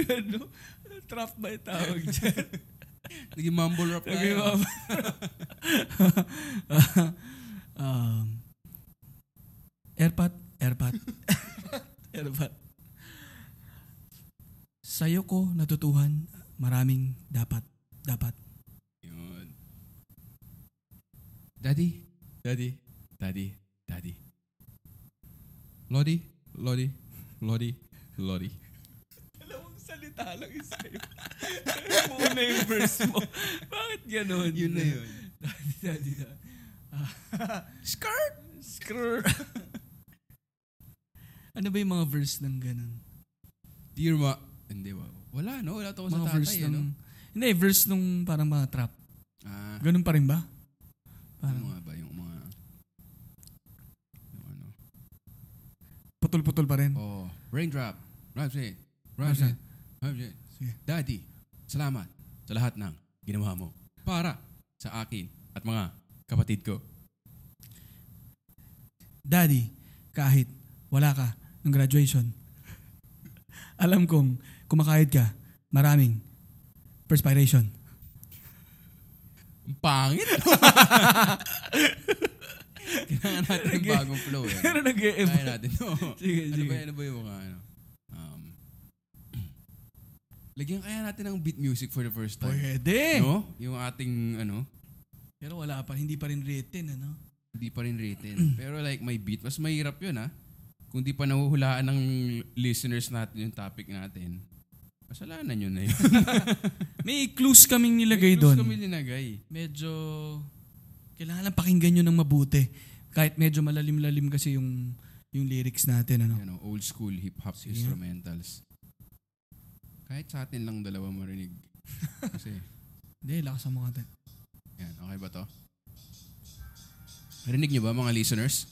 ano, trap ba tawag dyan? Naging mumble rap na Naging mumble. um, airpat, airpat, airpat. Sa'yo ko natutuhan maraming dapat, dapat. Yun. Daddy, Daddy, Daddy, Daddy. Lodi, Lodi, Lodi, Lodi. Dalawang salita lang yung sa'yo. Muna yung verse mo. Bakit ganon? Yun na yun. Daddy, daddy, daddy. Skirt! Skrrr. ano ba yung mga verse ng ganon? Dear ma... Hindi ba? Wala, no? Wala to sa tatay, verse ano? ng... Hindi, verse nung parang mga trap. Ah, Ganun pa rin ba? ano Parang nga ba yung mga... Yung ano? putol-putol pa rin. Oh, raindrop, Ramsey, Ramsey. Ramsey, Ramsey. Daddy, salamat sa lahat ng ginawa mo para sa akin at mga kapatid ko. Daddy, kahit wala ka ng graduation, alam kong kumakahit ka maraming perspiration. Ang pangit. Kailangan natin ng bagong flow eh. Kaya natin. No. Sige, ano sige. ba, ano ba yung mga ano? Lagyan kaya natin ng beat music for the first time. Pwede. No? Yung ating ano, Pero wala pa, hindi pa rin written, ano? hindi pa rin written. Pero like may beat, mas mahirap yun ha. Kung di pa nahuhulaan ng listeners natin yung topic natin, kasalanan yun na yun. May clues kaming nilagay May clues doon. kami linagay. Medyo, kailangan lang pakinggan nyo ng mabuti. Kahit medyo malalim-lalim kasi yung yung lyrics natin, ano? Ano, old school hip-hop Sige. instrumentals. Kahit sa atin lang dalawa marinig. Kasi, Hindi, lakas ang mga tayo. yan, okay ba to? Narinig niyo ba mga listeners?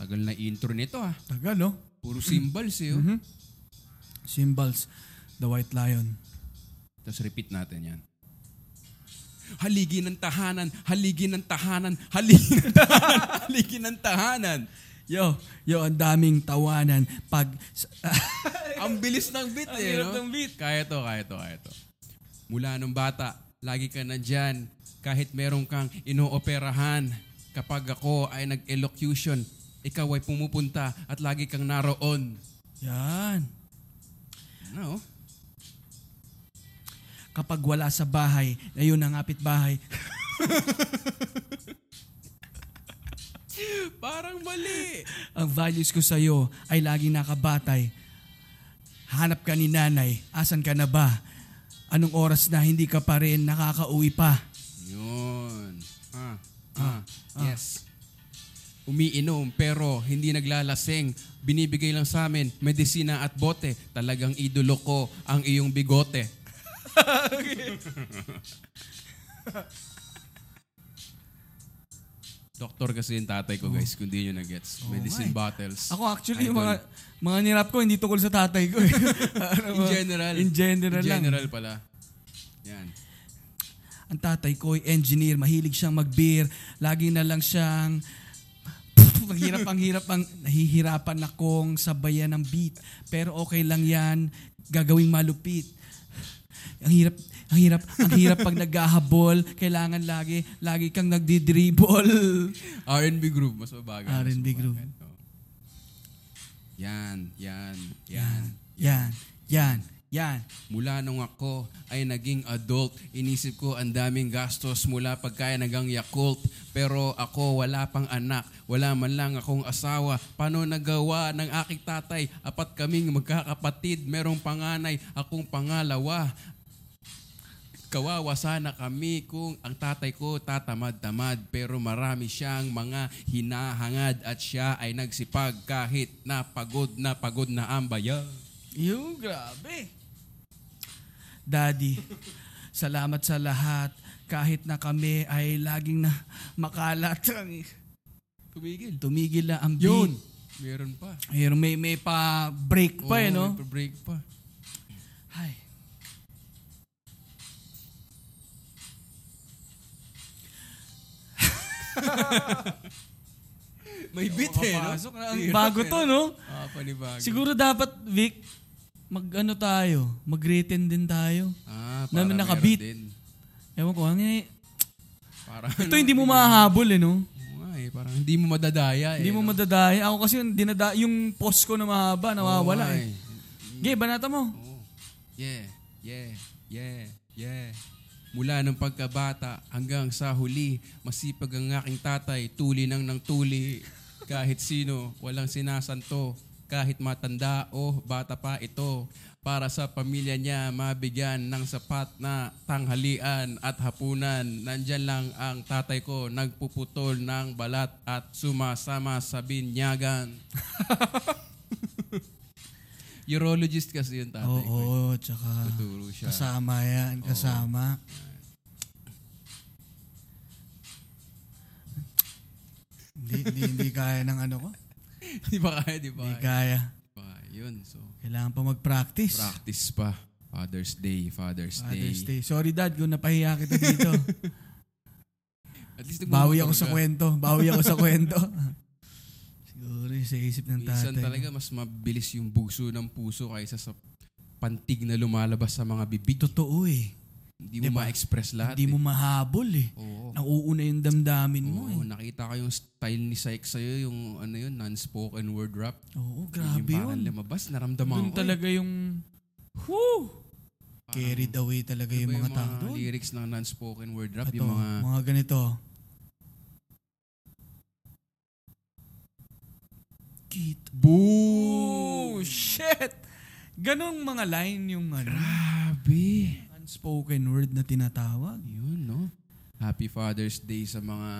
Tagal na intro nito ah. Tagal, no? Puro symbols eh. oh. Mhm. Symbols, the white lion. Tapos repeat natin yan. Haligi ng tahanan, haligi ng tahanan, haligi ng tahanan, haligi ng tahanan. Yo, yo, ang daming tawanan pag... Ang bilis ng beat Ang eh. no? ng beat. Kaya to, kaya to, kaya to. Mula nung bata, lagi ka nandyan. Kahit meron kang inooperahan. Kapag ako ay nag-elocution, ikaw ay pumupunta at lagi kang naroon. Yan. Ano? Kapag wala sa bahay, ayun ang apit bahay. Parang mali. Ang values ko sa'yo ay laging nakabatay. Hanap ka ni nanay, asan ka na ba? Anong oras na hindi ka pa rin nakakauwi pa? Yun. Ah, ah, yes. Umiinom pero hindi naglalasing. Binibigay lang sa amin medisina at bote. Talagang idolo ko ang iyong bigote. Doktor kasi yung tatay ko guys, kung di nyo na-gets. Medicine nga eh. bottles. Ako actually, yung mga, mga nirap ko, hindi tungkol sa tatay ko. eh. Ano In general. In general In lang. general pala. Yan. Ang tatay ko ay engineer, mahilig siyang mag-beer. Lagi na lang siyang ang hirap ang hirap ang nahihirapan akong sabayan ng beat. Pero okay lang 'yan, gagawing malupit. Ang hirap, ang hirap, ang hirap pag naghahabol, kailangan lagi, lagi kang nagdi-dribble. R&B groove, mas mabagal. mas R&B mabagal. groove. Oo. Yan, yan, yan. Yan, yan, yan. Mula nung ako ay naging adult, inisip ko ang daming gastos mula pagkaya nagang Yakult. Pero ako wala pang anak, wala man lang akong asawa. Paano nagawa ng aking tatay? Apat kaming magkakapatid, merong panganay, akong pangalawa. Kawawa sana kami kung ang tatay ko tatamad-tamad pero marami siyang mga hinahangad at siya ay nagsipag kahit na pagod na pagod na ang bayan. Yung grabe. Daddy, salamat sa lahat. Kahit na kami ay laging na makalat. Tumigil. Tumigil na ang Yun. beat. Meron pa. Ayun, may, may pa break pa eh, no? may break pa. May beat eh, no? Papasok na. Ang bago eh, to, no? Ah, panibago. Siguro dapat, Vic, mag-ano tayo, mag-written din tayo. Ah, Na- para nakabit. meron din. Ewan ko, ano eh, Para, ito hindi mo mahahabol eh, no? Eh, parang hindi mo madadaya eh. Hindi mo no? madadaya. Ako kasi yung, dinada, yung post ko na mahaba, nawawala nga eh. Gay, banata mo. Oo. Yeah, yeah, yeah, yeah. Mula ng pagkabata hanggang sa huli, masipag ang aking tatay, tuli nang ng tuli. Kahit sino, walang sinasanto. Kahit matanda o bata pa ito. Para sa pamilya niya, mabigyan ng sapat na tanghalian at hapunan. Nandyan lang ang tatay ko, nagpuputol ng balat at sumasama sa binyagan. Urologist kasi yung tatay ko. Oo, tsaka Tuturo siya. kasama yan, kasama. hindi, hindi, hindi kaya ng ano ko. di ba kaya, di ba Hindi kaya? Di ba? Yun, so, Kailangan pa mag-practice. practice pa. Father's Day, Father's, Father's Day. Day. Sorry dad kung napahiya kita dito. At least Bawi ako sa ka. kwento. Bawi ako sa kwento. Siguro sa isip ng Minsan tatay. talaga mas mabilis yung buso ng puso kaysa sa pantig na lumalabas sa mga bibig. Totoo eh. Hindi mo Diba? ma-express lahat. Hindi eh. mo mahabol eh. Oo. Nauuna yung damdamin mo Oo, eh. nakita ko yung style ni Syke sa'yo, yung ano yun, non-spoken word rap. Oo, yung grabe parang yun. lumabas, naramdaman Doon ko. eh. talaga yung... Whew! Parang- Carried away talaga Ano yung ba mga tao doon. lyrics ng non-spoken word rap, Ito, yung mga... mga ganito. Kit. Boo! Oh, shit! Ganong mga line yung ano, Grabe! unspoken word na tinatawag. Yun, no? Happy Father's Day sa mga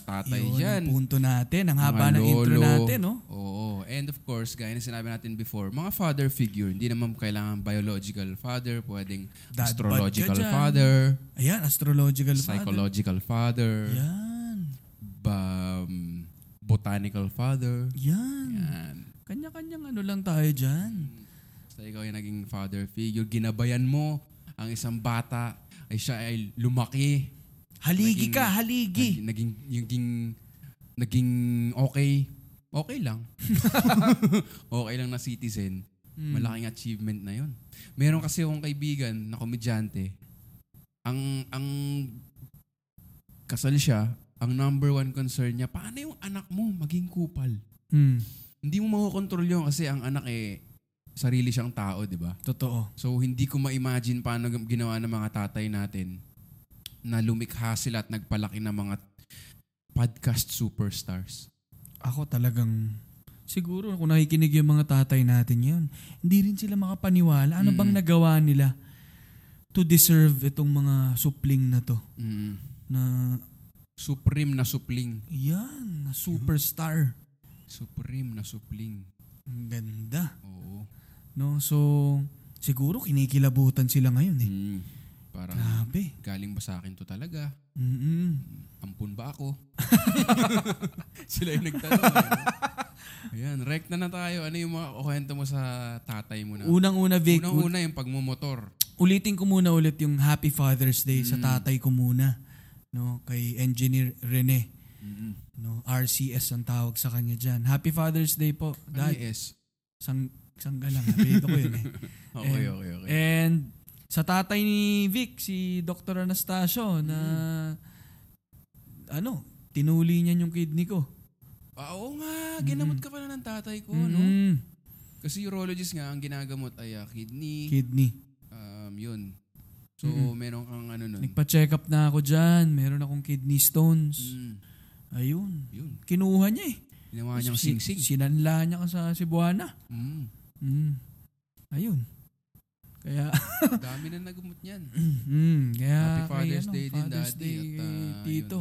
tatay Yun dyan. ang punto natin. Ang Mga haba ng intro natin, no? Oo. And of course, gaya na sinabi natin before, mga father figure, hindi naman kailangan biological father, pwedeng Dad astrological father, Ayan, astrological psychological father, father. Yan. ba- um, botanical father. Yan. Kanya-kanyang ano lang tayo dyan. Basta ikaw yung naging father figure, ginabayan mo ang isang bata, ay siya ay lumaki, Haligi Naging- ka, haligi. Naging, naging, naging, naging okay. Okay lang. okay lang na citizen. Hmm. Malaking achievement na yun. Meron kasi akong kaibigan na komedyante. Ang, ang kasal siya, ang number one concern niya, paano yung anak mo maging kupal? Hmm. Hindi mo makokontrol yun kasi ang anak eh, sarili siyang tao, di ba? Totoo. So, hindi ko ma-imagine paano ginawa ng mga tatay natin na lumikha sila at nagpalaki ng mga podcast superstars. Ako talagang, siguro kung nakikinig yung mga tatay natin yun, hindi rin sila makapaniwala. Ano bang Mm. nagawa nila to deserve itong mga supling na to? Mm. Na, Supreme na supling. yan, na superstar. Supreme na supling. Ang ganda. Oo. No? So, siguro kinikilabutan sila ngayon eh. Mm. Parang Grabe. galing ba sa akin to talaga? Mm-mm. Ampun ba ako? Sila yung nagtanong. eh? Ayan, rect na na tayo. Ano yung mga kwento mo sa tatay mo na? Unang-una, Vic, Unang-una yung pagmumotor. ulitin ko muna ulit yung Happy Father's Day sa Mm. tatay ko muna. No, kay Engineer Rene. Mm-mm. No, RCS ang tawag sa kanya diyan. Happy Father's Day po. Dad, yung S? sang sangga lang. Apelyido ko yun eh. Okay, And- okay, okay. And sa tatay ni Vic, si Dr. Anastasio na ano, tinuli niya yung kidney ko. Ah, oo nga, ginamot ka pala ng tatay ko, no? Mm-mm. Kasi urologist nga, ang ginagamot ay ah, kidney, Kidney. um, yun. So, Mm-mm. meron kang ano nun. Nagpa-check up na ako dyan. Meron akong kidney stones. Mm, Ayun. yun. Kinuha niya eh. Ginawa niyang Si- sing-sing. Sinanla niya ka sa Cebuana. Mm. Mm. Ayun. Kaya, Dami na nagumot niyan. mm, kaya Happy kay Father's ano, Day din, Father's Daddy, Day at, kay ah, Tito.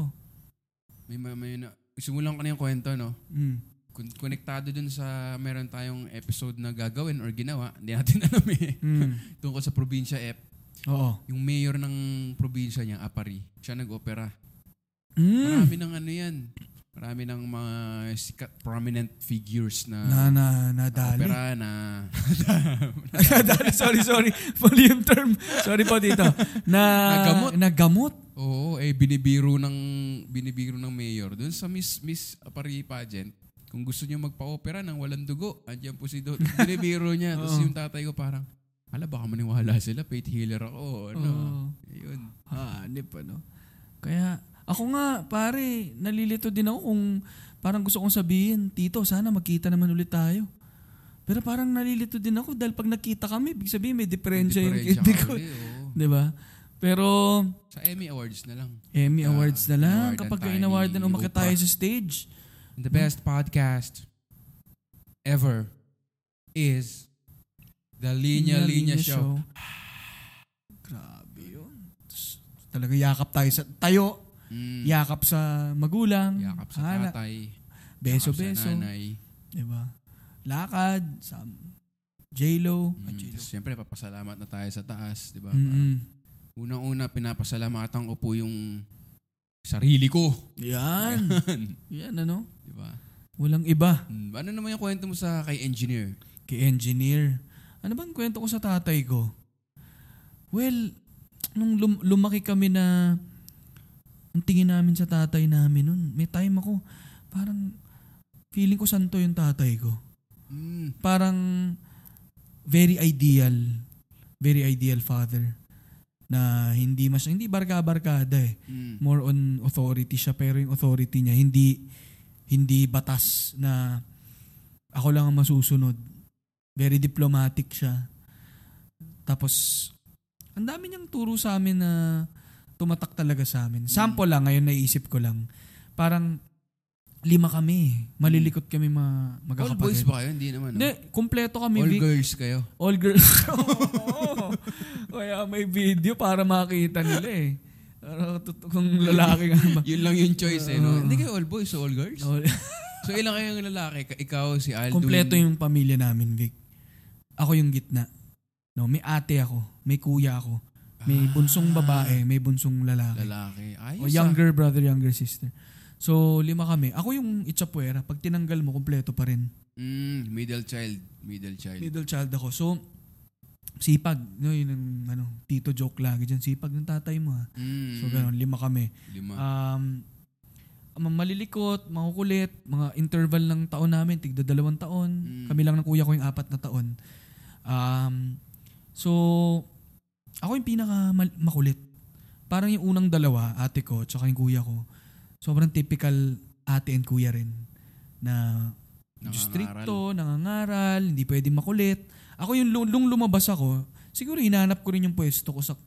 May, may, may na, simulan ko na yung kwento, no? Mm. Kun- Konektado dun sa meron tayong episode na gagawin or ginawa. Hindi natin alam eh. Mm. Tungkol sa probinsya F. Oo. Yung mayor ng probinsya niya, Apari, siya nag-opera. Mm. Marami ng ano yan. Marami ng mga sikat, prominent figures na, Na, na, nadali. opera na nadali, sorry, sorry. Yung term. Sorry po dito. Na, Nagamot. Nagamot. Oo, eh binibiro ng binibiro ng mayor doon sa Miss Miss Apari pageant. Kung gusto niyo magpa-opera ng walang dugo, andiyan po si Don. Binibiro niya. Tapos yung tatay ko parang, hala baka maniwala sila, faith healer ako. Ano? Oo. Yun. Hanip, ano. Kaya, ako nga, pare, nalilito din ako kung parang gusto kong sabihin, Tito, sana magkita naman ulit tayo. Pero parang nalilito din ako dahil pag nakita kami, ibig sabihin may diferensya yung ka ko. oo. Di ba? Pero, Sa Emmy Awards na lang. Emmy Ah, Awards na lang. Kapag inawardan, umakit tayo sa stage. The best podcast ever is The Linya Linya, Show. Grabe yun. Talaga yakap tayo sa tayo, Mm. yakap sa magulang, Yakap sa anak, tatay. beso-beso, Yakap sa nanay. di ba? Lakad, sa J-Lo, Mm, J-Lo. Siyempre, papasalamat na tayo sa taas, di ba? Mm-mm. Unang-una, pinapasalamatan ko po yung sarili ko. Yan. Yan, ano? di ba? Walang iba. Mm, Ano naman yung kwento mo sa kay engineer? Kay engineer. Ano bang kwento ko sa tatay ko? Well, nung lum- lumaki kami na ang tingin namin sa tatay namin nun, may time ako, parang feeling ko santo yung tatay ko. Mm. Parang very ideal. Very ideal father. Na hindi mas hindi barka-barkada eh. Mm. More on authority siya pero yung authority niya hindi hindi batas na ako lang ang masusunod. Very diplomatic siya. Tapos ang dami niyang turo sa amin na tumatak talaga sa amin. Sample lang ngayon naisip ko lang. Parang lima kami. Malilikot kami ma All magkakapatid. boys ba kayo? Hindi naman. no? Hindi, kumpleto kami. All Vic. girls kayo? All girls. Oo. Kaya may video para makita nila eh. Pero kung lalaki nga ba. Yun lang yung choice eh. No? Oo. Hindi kayo all boys, so all girls? All- So ilang kayong lalaki? Ka- Ikaw, si Aldwin? Kumpleto yung pamilya namin, Vic. Ako yung gitna. No, may ate ako, may kuya ako, may Ah. bunsong babae, may bunsong lalaki. Lalaki. Ayos O ah. younger brother, younger sister. So, lima kami. Ako yung itchapuera. Pag tinanggal mo, kumpleto pa rin. Mm, middle child. Middle child. Middle child ako. So, sipag. No, yun ang ano, tito joke lagi dyan. Sipag ng tatay mo ha. Mm. So, ganun. Lima kami. Lima. Um, malilikot, makukulit, mga interval ng taon namin, tigda dalawang taon. Mm. Kami lang ng kuya ko yung apat na taon. Um, so, ako yung pinaka makulit. Parang yung unang dalawa, ate ko, tsaka yung kuya ko, sobrang typical ate and kuya rin. Na stricto, nangangaral, hindi pwedeng makulit. Ako yung lu- nung lumabas ako, siguro hinanap ko rin yung pwesto ko sa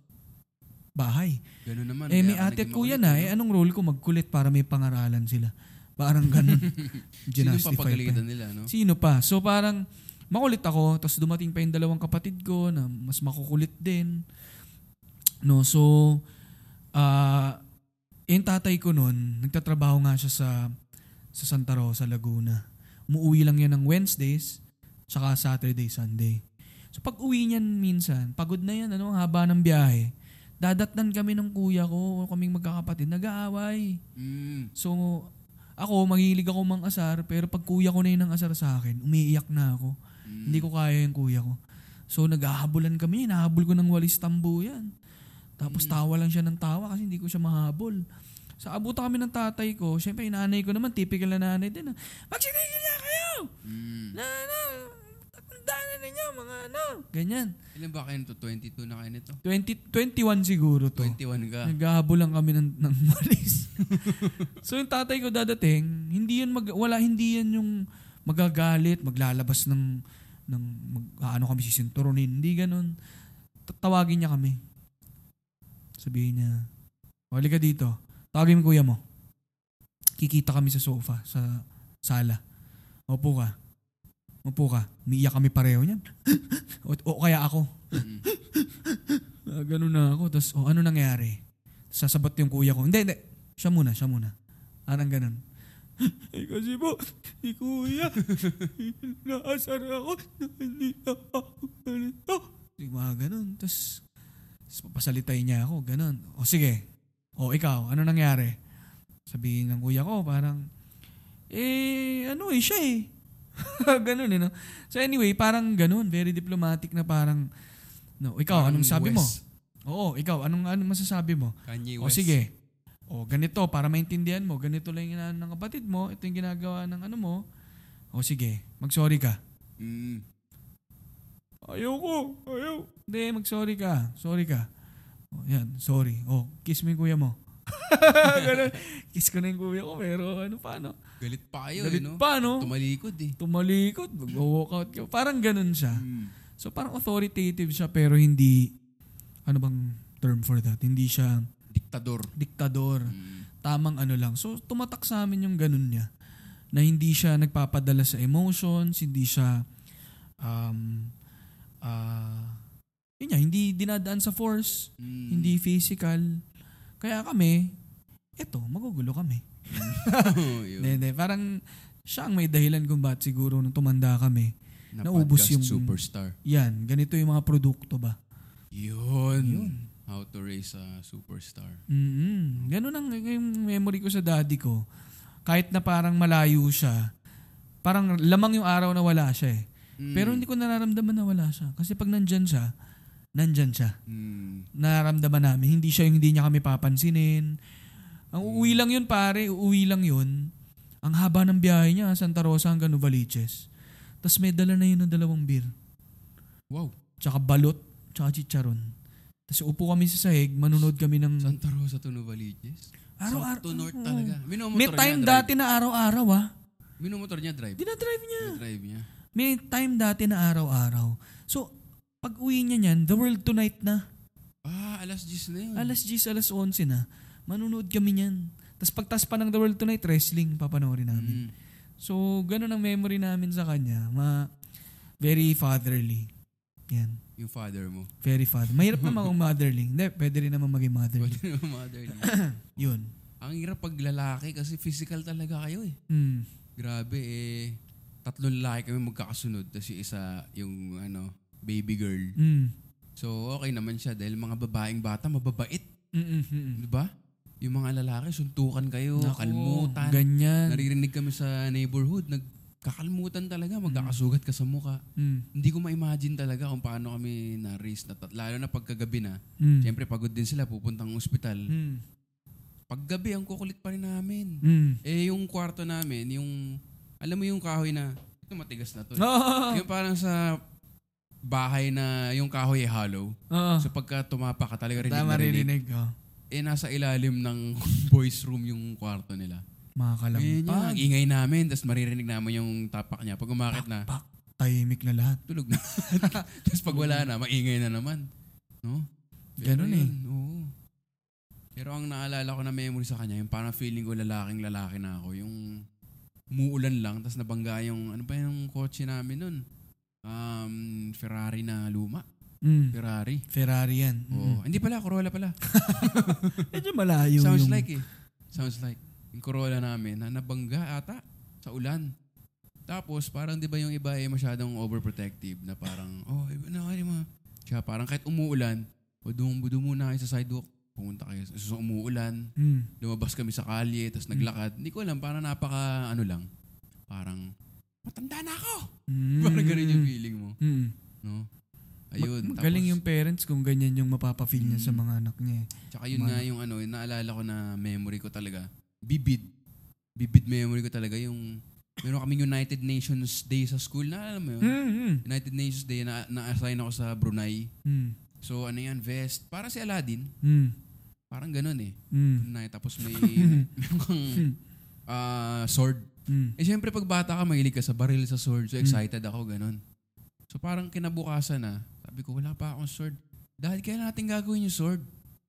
bahay. Ganun naman. Eh, may ate at kuya na, eh, anong role ko magkulit para may pangaralan sila? Parang ganun. Sino pa. papagalitan nila, no? Sino pa? So parang makulit ako, tapos dumating pa yung dalawang kapatid ko na mas makukulit din. No, so ah yung tatay ko noon, nagtatrabaho nga siya sa sa Santa Rosa, Laguna. Umuwi lang yan ng Wednesdays, tsaka Saturday, Sunday. So pag uwi niyan minsan, pagod na yan, ano, haba ng biyahe. Dadatnan kami ng kuya ko, o kaming magkakapatid, nag-aaway. Mm. So, ako, mahilig ako mang asar, pero pag kuya ko na yun ang asar sa akin, umiiyak na ako. Mm. Hindi ko kaya yung kuya ko. So, naghahabulan kami. Nahabol ko ng walis tambo yan. Tapos tawa lang siya ng tawa kasi hindi ko siya mahabol. Sa abutan kami ng tatay ko, syempre inanay ko naman, typical na nanay din. ah, Magsinigil niya kayo! Mm. Na, na, tanda na ninyo, mga ano. Ganyan. Ilan ba kayo nito? 22 na kayo nito? 20, 21 siguro to. 21 ka. Naghahabol lang kami ng, ng walis. so yung tatay ko dadating, hindi yan mag, wala hindi yan yung magagalit, maglalabas ng ng mag, ano kami sisinturonin, hindi ganun. Tatawagin niya kami. Sabihin niya, "Wali ka dito. Tawagin mo kuya mo." Kikita kami sa sofa, sa sala. Opo ka. Opo ka. Umiiyak kami pareho niyan. o, o kaya ako. Mm. Ah, ganun na ako. Tapos, oh, ano nangyari? Sasabat yung kuya ko. Hindi, hindi. Siya muna, siya muna. Parang ganun. Eh, kasi po, si kuya, naasar ako, na hindi na ako ganito. Yung mga ganun. Tapos, tapos papasalitay niya ako, ganun. O sige, o ikaw, ano nangyari? Sabihin ng kuya ko, parang, eh, ano eh, siya eh. ganun eh, no? So anyway, parang ganun. Very diplomatic na parang, no, ikaw, Parang anong sabi mo? West. Oo, ikaw, anong, anong masasabi mo? Kanye O West. sige. O ganito, para maintindihan mo, ganito lang yung ng kapatid mo, ito yung ginagawa ng ano mo. O sige, mag-sorry ka. Mm. Ayaw ko, ayaw. Hindi, mag-sorry ka. Sorry ka. O, yan, sorry. O, kiss mo yung kuya mo. Ganun. kiss ko na yung kuya ko, pero ano pa, no? Galit pa kayo, Galit eh, no? pa, no? Tumalikod eh. Tumalikot, mag-walkout ka. Parang ganun siya. Mm. So parang authoritative siya, pero hindi, ano bang term for that? Hindi siya Diktador. diktador. Mm. tamang ano lang. So, tumatak sa amin yung ganun niya. Na hindi siya nagpapadala sa emotions, hindi siya, um, ah, yun nga, hindi dinadaan sa force, Mm. hindi physical. Kaya kami, eto, magugulo kami. Hindi, hindi. Parang siya ang may dahilan kung ba't siguro nung tumanda kami. Na naubos yung- superstar. Yan, ganito yung mga produkto ba? Yun. Yun. How to raise a superstar. mm Ganun ang yung memory ko sa daddy ko. Kahit na parang malayo siya, parang lamang yung araw na wala siya eh. Mm. Pero hindi ko nararamdaman na wala siya. Kasi pag nandyan siya, nandyan siya. Mm. Nararamdaman namin. Hindi siya yung hindi niya kami papansinin. Ang uuwi lang yun pare, uuwi lang yun. Ang haba ng biyahe niya, Santa Rosa hanggang Novaliches. Tapos may dala na yun ng dalawang beer. Wow. Tsaka balot, tsaka chicharon. Tapos upo kami sa sahig, manunod kami ng... Santa Rosa to Novaliches? Araw-araw. South to North oo. talaga. Minomotor May time niya, dati na araw-araw ah. Minomotor niya, drive. Dinadrive niya. Drive niya. May time dati na araw-araw. So, pag uwi niya niyan, the world tonight na. Ah, alas 10 na yun. Alas 10, alas 11 na. Manunood kami niyan. Tapos pagtas pa ng the world tonight, wrestling papanoorin namin. Mm. So, ganun ang memory namin sa kanya. Ma very fatherly. Yan. Yung father mo. Very father. Mahirap naman kung motherly. Hindi, pwede rin naman maging motherly. Pwede naman mother niya. Yun. Ang hirap pag lalaki kasi physical talaga kayo eh. Mm. Grabe eh. Tatlong lalaki kami magkakasunod. Tapos yung isa, yung ano, baby girl. Mm. So, okay naman siya dahil mga babaeng bata, mababait. Mm-mm, mm-mm. Di ba? Yung mga lalaki, suntukan kayo, Naku, kalmutan. Ganyan. Naririnig kami sa neighborhood, nagkakalmutan talaga, magkakasugat ka sa muka. Mm. Hindi ko ma-imagine talaga kung paano kami na-raise. Na, lalo na pagkagabi na. Mm. Siyempre, pagod din sila, pupuntang ospital. Mm. Paggabi, ang kukulit pa rin namin. Mm. Eh, yung kwarto namin, yung, alam mo yung kahoy na, ito matigas na to. Oo. Yung parang sa bahay na yung kahoy ay hollow. So pagka tumapa ka talaga rinig. Tama na rinig. ririnig. Oh. Eh, nasa ilalim ng boys room yung kwarto nila. Mga Ngayon kalampag. ang ingay namin, tapos maririnig namin yung tapak niya. Pag umakit na, Pak. Tahimik na lahat. tulog na. tapos pag wala na, maingay na naman. No? Pero Ganun eh. yun, Oo. Pero ang naalala ko na memory sa kanya, yung parang feeling ko lalaking lalaki na ako. Yung muulan lang, tapos nabangga yung, ano pa yung kotse namin nun? Um, Ferrari na luma. Mm. Ferrari. Ferrari yan. Oo. Hindi pala, Corolla pala. Medyo malayo Sounds yung... like eh. Sounds like. Yung Corolla namin na nabangga ata sa ulan. Tapos parang 'di ba yung iba ay masyadong overprotective na parang oh, iba na kayo mga. Siya parang kahit umuulan, o doon muna kayo sa sidewalk. Pumunta kayo. So umuulan, Mm. lumabas kami sa kalye, tapos naglakad. Hindi ko alam, parang napaka ano lang. Parang matanda na ako. Mm. Parang ganun yung feeling mo, Mm. no? Ayun. Mag- Magaling tapos- yung parents kung ganyan yung mapapafeel niya sa Mm. mga anak niya. eh. Tsaka yun Mga- nga yung ano, yung naalala ko na memory ko talaga. Bibid. Bibid memory ko talaga yung meron kaming United Nations Day sa school na alam mo yun. Mm. United Nations Day na na-assign ako sa Brunei. Mm. So ano yan, vest. Para si Aladdin. Mm. Parang ganun eh. Mm. Brunei. Tapos may meron kang ah, sword. Mm. Eh syempre pag bata ka, mahilig ka sa baril sa sword. So excited ako, ganun. So parang kinabukasan na, sabi ko, wala pa akong sword. Dahil kaya natin gagawin yung sword.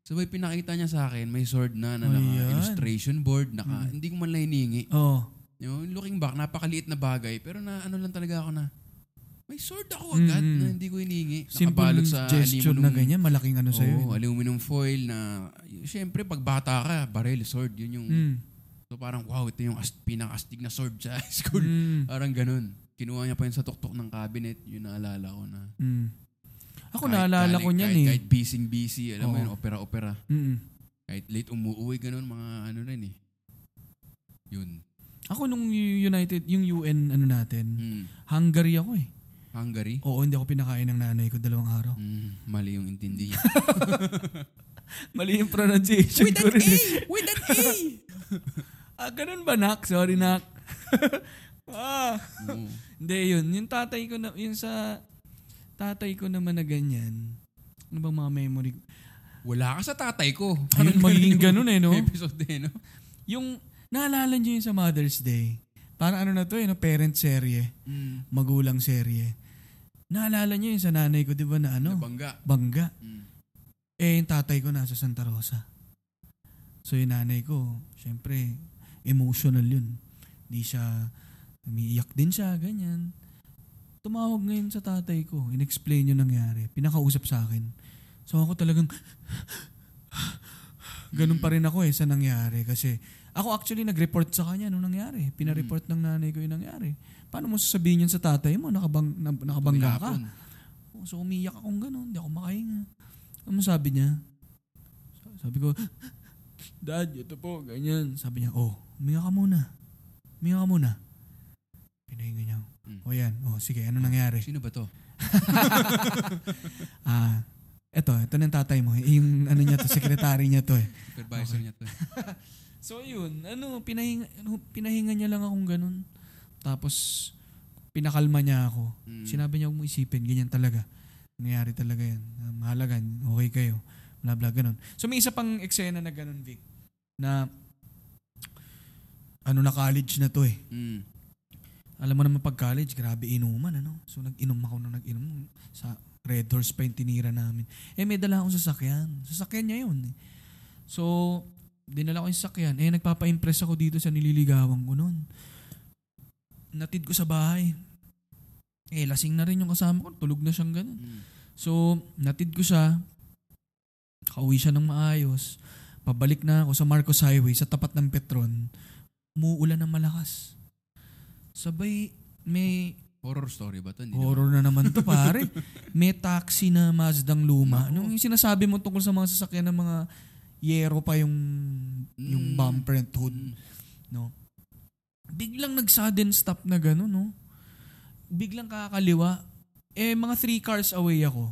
Sabay pinakita niya sa akin, may sword na, na Ayan. illustration board, naka, Mm. hindi ko man lang hiningi. Oh. Yung looking back, napakaliit na bagay, pero na ano lang talaga ako na, may sword ako agad Mm-mm. na hindi ko hiningi. Nakabalot sa gesture na aluminum- ganyan, malaking ano sa'yo. Oo, aluminum foil na, syempre pag bata ka, baril, sword, yun yung, Mm. so parang wow, ito yung ast- pinakastig na sword sa school. Mm. Parang ganun. Kinuha niya pa yun sa tuktok ng cabinet. Yun naalala ko na. Mm. Ako Kahit naalala galing- ko niyan kahit, eh. Kahit busy-busy, alam mo yun, opera-opera. Mm. Kahit late umuuwi, ganun, mga ano rin eh. Yun. Ako nung United, yung UN ano natin, Mm. Hungary ako eh. Hungary? Oo, hindi ako pinakain ng nanay ko dalawang araw. Mm, mali yung intindi niya. Mali yung pronunciation ko rin. eh. With an A! Ah, ganun ba, Nak? Sorry, Nak. ah. Oo. Hindi, yun. Yung tatay ko na, yung sa tatay ko naman na ganyan. Ano bang mga memory? ko? Wala ka sa tatay ko. Ayun, magiging ganun eh, no? Episode din, no? Yung, naalala nyo yung sa Mother's Day. Parang ano na to, eh, no? parent serye. Mm. Magulang serye. Naalala nyo yung sa nanay ko, di ba na ano? Nabangga. Bangga. Mm. Eh, yung tatay ko nasa Santa Rosa. So, yung nanay ko, syempre, emotional yun. Hindi siya, umiiyak din siya, ganyan. Tumawag ngayon sa tatay ko, in-explain yung nangyari. Pinakausap sa akin. So, ako talagang, ganun pa rin ako eh sa nangyari. Kasi, ako actually nag-report sa kanya nung nangyari. Pinareport ng nanay ko yung nangyari. Paano mo sasabihin yun sa tatay mo? Nakabang, na, nakabangga ka. So umiyak akong ganun, hindi ako makahinga. Ano sabi niya? Sabi ko, Dad, ito po, ganyan. Sabi niya, oh, umiyak ka muna. Umiyak ka muna. Pinahinga niya. Mm. O yan, oh, sige, ano nangyari? Sino ba to? Ah, eto, na yung tatay mo. Yung ano niya to, secretary niya to eh. Supervisor niya to. So yun, ano, pinahinga, ano, pinahinga niya lang akong ganun. Tapos, pinakalma niya ako. Mm. Sinabi niya, huwag mo isipin, ganyan talaga. Nangyari talaga yan. Ah, Mahalaga, okay kayo. Bla bla, ganun. So may isa pang eksena na ganun, Vic. Na, ano na college na to eh. Mm. Alam mo naman pag college, grabe inuman, ano? So nag-inom ako nung nag-inom sa Red Horse pa yung tinira namin. Eh may dala akong sasakyan. Sasakyan niya yun. eh. So, dinala ko yung sasakyan. Eh nagpapa-impress ako dito sa nililigawan ko noon. Natid ko sa bahay. Eh lasing na rin yung kasama ko. Tulog na siyang ganun. Mm. So, natid ko siya. Kauwi siya ng maayos. Pabalik na ako sa Marcos Highway sa tapat ng Petron. Muulan ng malakas. Sabay, may Horror story ba to? Hindi horror na naman to pare. May taxi na Mazdang luma. Nako. Nung yung sinasabi mo tungkol sa mga sasakyan ng mga yero pa yung yung Mm. bumper and hood, Mm. no? Biglang nag-sudden stop na gano'n, no? Biglang kakaliwa. Eh, mga three cars away ako.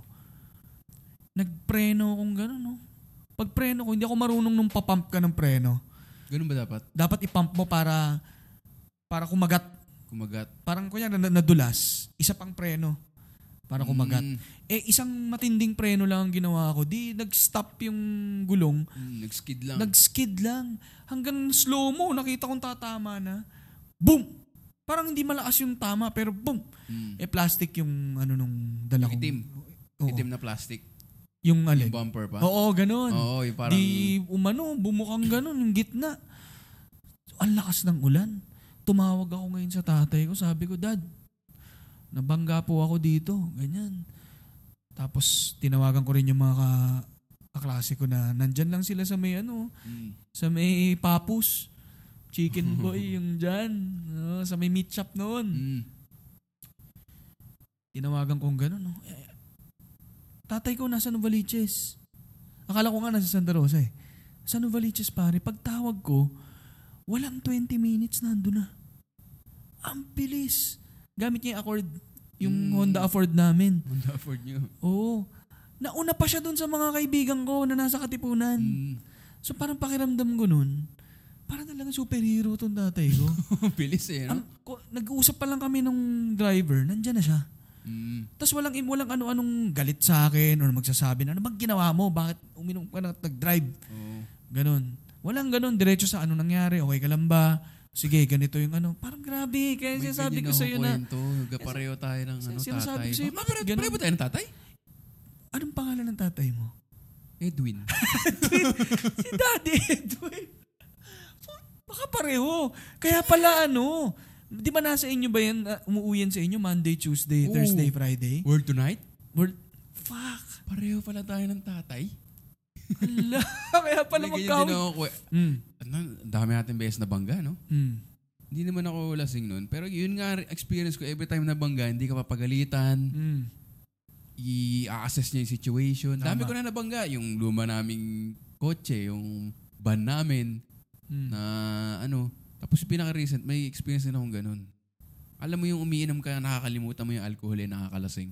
Nagpreno akong gano'n, no? Pag preno ko, hindi ako marunong nung papump ka ng preno. Ganun ba dapat? Dapat ipump mo para para kumagat. Kumagat. Parang kunya na, nadulas. Isa pang preno para kumagat. Mm. Eh, isang matinding preno lang ang ginawa ko. Di, nag-stop yung gulong. Mm, Nag-skid lang. Nag-skid lang. Hanggang slow mo, nakita kong tatama na. Boom! Parang hindi malakas yung tama, pero boom! Mm. Eh, plastic yung ano nung dala kong... Itim. Oo. Itim na plastic. Yung alin. Yung bumper pa. Oo, ganun. Oo, yung parang... Di umano, bumukang ganun, yung gitna. Ang lakas ng ulan. Tumawag ako ngayon sa tatay ko. Sabi ko, Dad, nabangga po ako dito. Ganyan. Tapos, tinawagan ko rin yung mga ka- kaklase ko na nandyan lang sila sa may ano, Mm. sa may papus. Chicken boy yung dyan. Ah, sa may meat shop noon. Mm. Tinawagan kong gano'n. No? Eh, tatay ko nasa Novaliches. Akala ko nga nasa Santa Rosa eh. Sa Novaliches pare, pagtawag ko, walang 20 minutes nandun na. Ang bilis. Gamit niya yung Accord, yung Mm. Honda Accord namin. Honda afford nyo. Oo. Nauna pa siya dun sa mga kaibigan ko na nasa Katipunan. Mm. So parang pakiramdam ko nun, parang talaga superhero tong tatay ko. Bilis eh, no? Ang, ko, nag-uusap pa lang kami nung driver, nandyan na siya. Mm. Tapos walang, walang ano-anong galit sa akin or magsasabi na, ano bang ginawa mo? Bakit uminom ka na nag-drive? Oo. Ganon. Walang ganon, diretso sa ano nangyari, okay ka lang ba? Sige, ganito yung ano. Parang grabe, kaya May sinasabi ko sa'yo akong na, kwento. Nagkapareho tayo ng ano, Sinasabi tatay. ko sa'yo, Ah, bakit pare- ganun? pareho ba tayo ng tatay? anong pangalan ng tatay mo? Edwin. si Daddy Edwin. Baka pareho. Kaya pala ano, di ba nasa inyo ba yan, uh, umuuyan sa inyo Monday, Tuesday, Oo. Thursday, Friday? Word tonight? Word, fuck. Pareho pala tayo ng tatay. Hala, kaya pala May ganyan din ako. Mm, Ano, ang dami natin beses na bangga, no? mm. Hindi naman ako lasing nun. Pero yun nga, experience ko, every time na bangga, hindi ka papagalitan. Mm. i-assess niya yung situation. Tama. Dami ko na nabangga. Yung luma naming kotse, yung van namin, Mm. na ano, Tapos yung pinaka-recent, may experience din akong ganun. Alam mo yung umiinom ka, nakakalimutan mo yung alcohol eh, nakakalasing.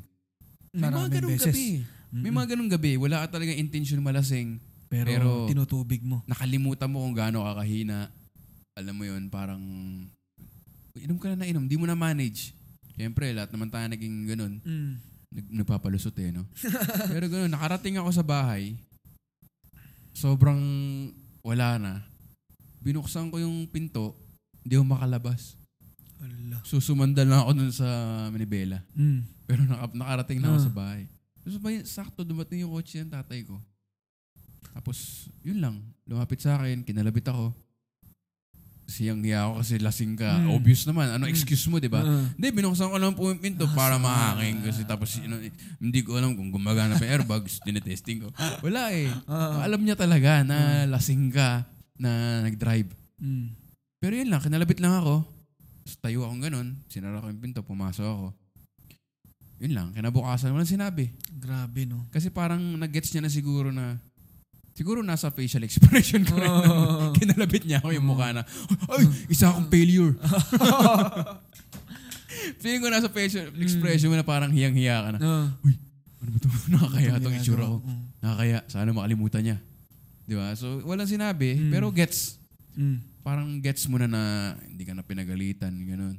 May mga Maraming ganung beses. gabi. May Mm-mm. mga ganung gabi. Wala ka talaga intention malasing. Pero, pero- tinutubig mo. Nakalimutan mo kung gaano kakahina. Alam mo yun, parang inom ka na na inom. Di mo na manage. Siyempre, lahat naman tayo naging ganun. Mm. Nag, nagpapalusot eh, no? Pero ganun, nakarating ako sa bahay. Sobrang wala na. Binuksan ko yung pinto. Hindi ako makalabas. Ala. Susumandal na ako dun sa Manibela. Mm. Pero naka, nakarating na ako Ah. sa bahay. Tapos ba, sakto dumating yung kotse ng tatay ko. Tapos, yun lang. Lumapit sa akin, kinalabit ako. Siyang hiya ako kasi lasing ka. Mm. Obvious naman. Ano excuse mo, di ba? Ah. Hindi, binuksan ko lang po yung pinto Ah, para mahaking kasi tapos you know, hindi ko alam kung gumagana pa yung airbags, tinetesting ko. Wala eh. Ah. Alam niya talaga na lasing ka na nag-drive. Mm. Pero yun lang, kinalabit lang ako. Tapos tayo akong ganun, sinara ko yung pinto, pumasok ako. Yun lang, kinabukasan, walang sinabi. Grabe, no? Kasi parang nag-gets niya na siguro na, siguro nasa facial expression ko rin. Oo. Kinalabit niya ako yung mukha na, ay, isa akong failure. Feeling ko nasa facial expression mo na parang hiyang-hiya ka na. Ah. Ano ba ito? Nakakaya itong itsura ko. Mm. Nakakaya. Sana makalimutan niya. Di ba? So, walang sinabi. Mm. Pero gets. Mm. Parang gets mo na na hindi ka na pinagalitan. Ganun.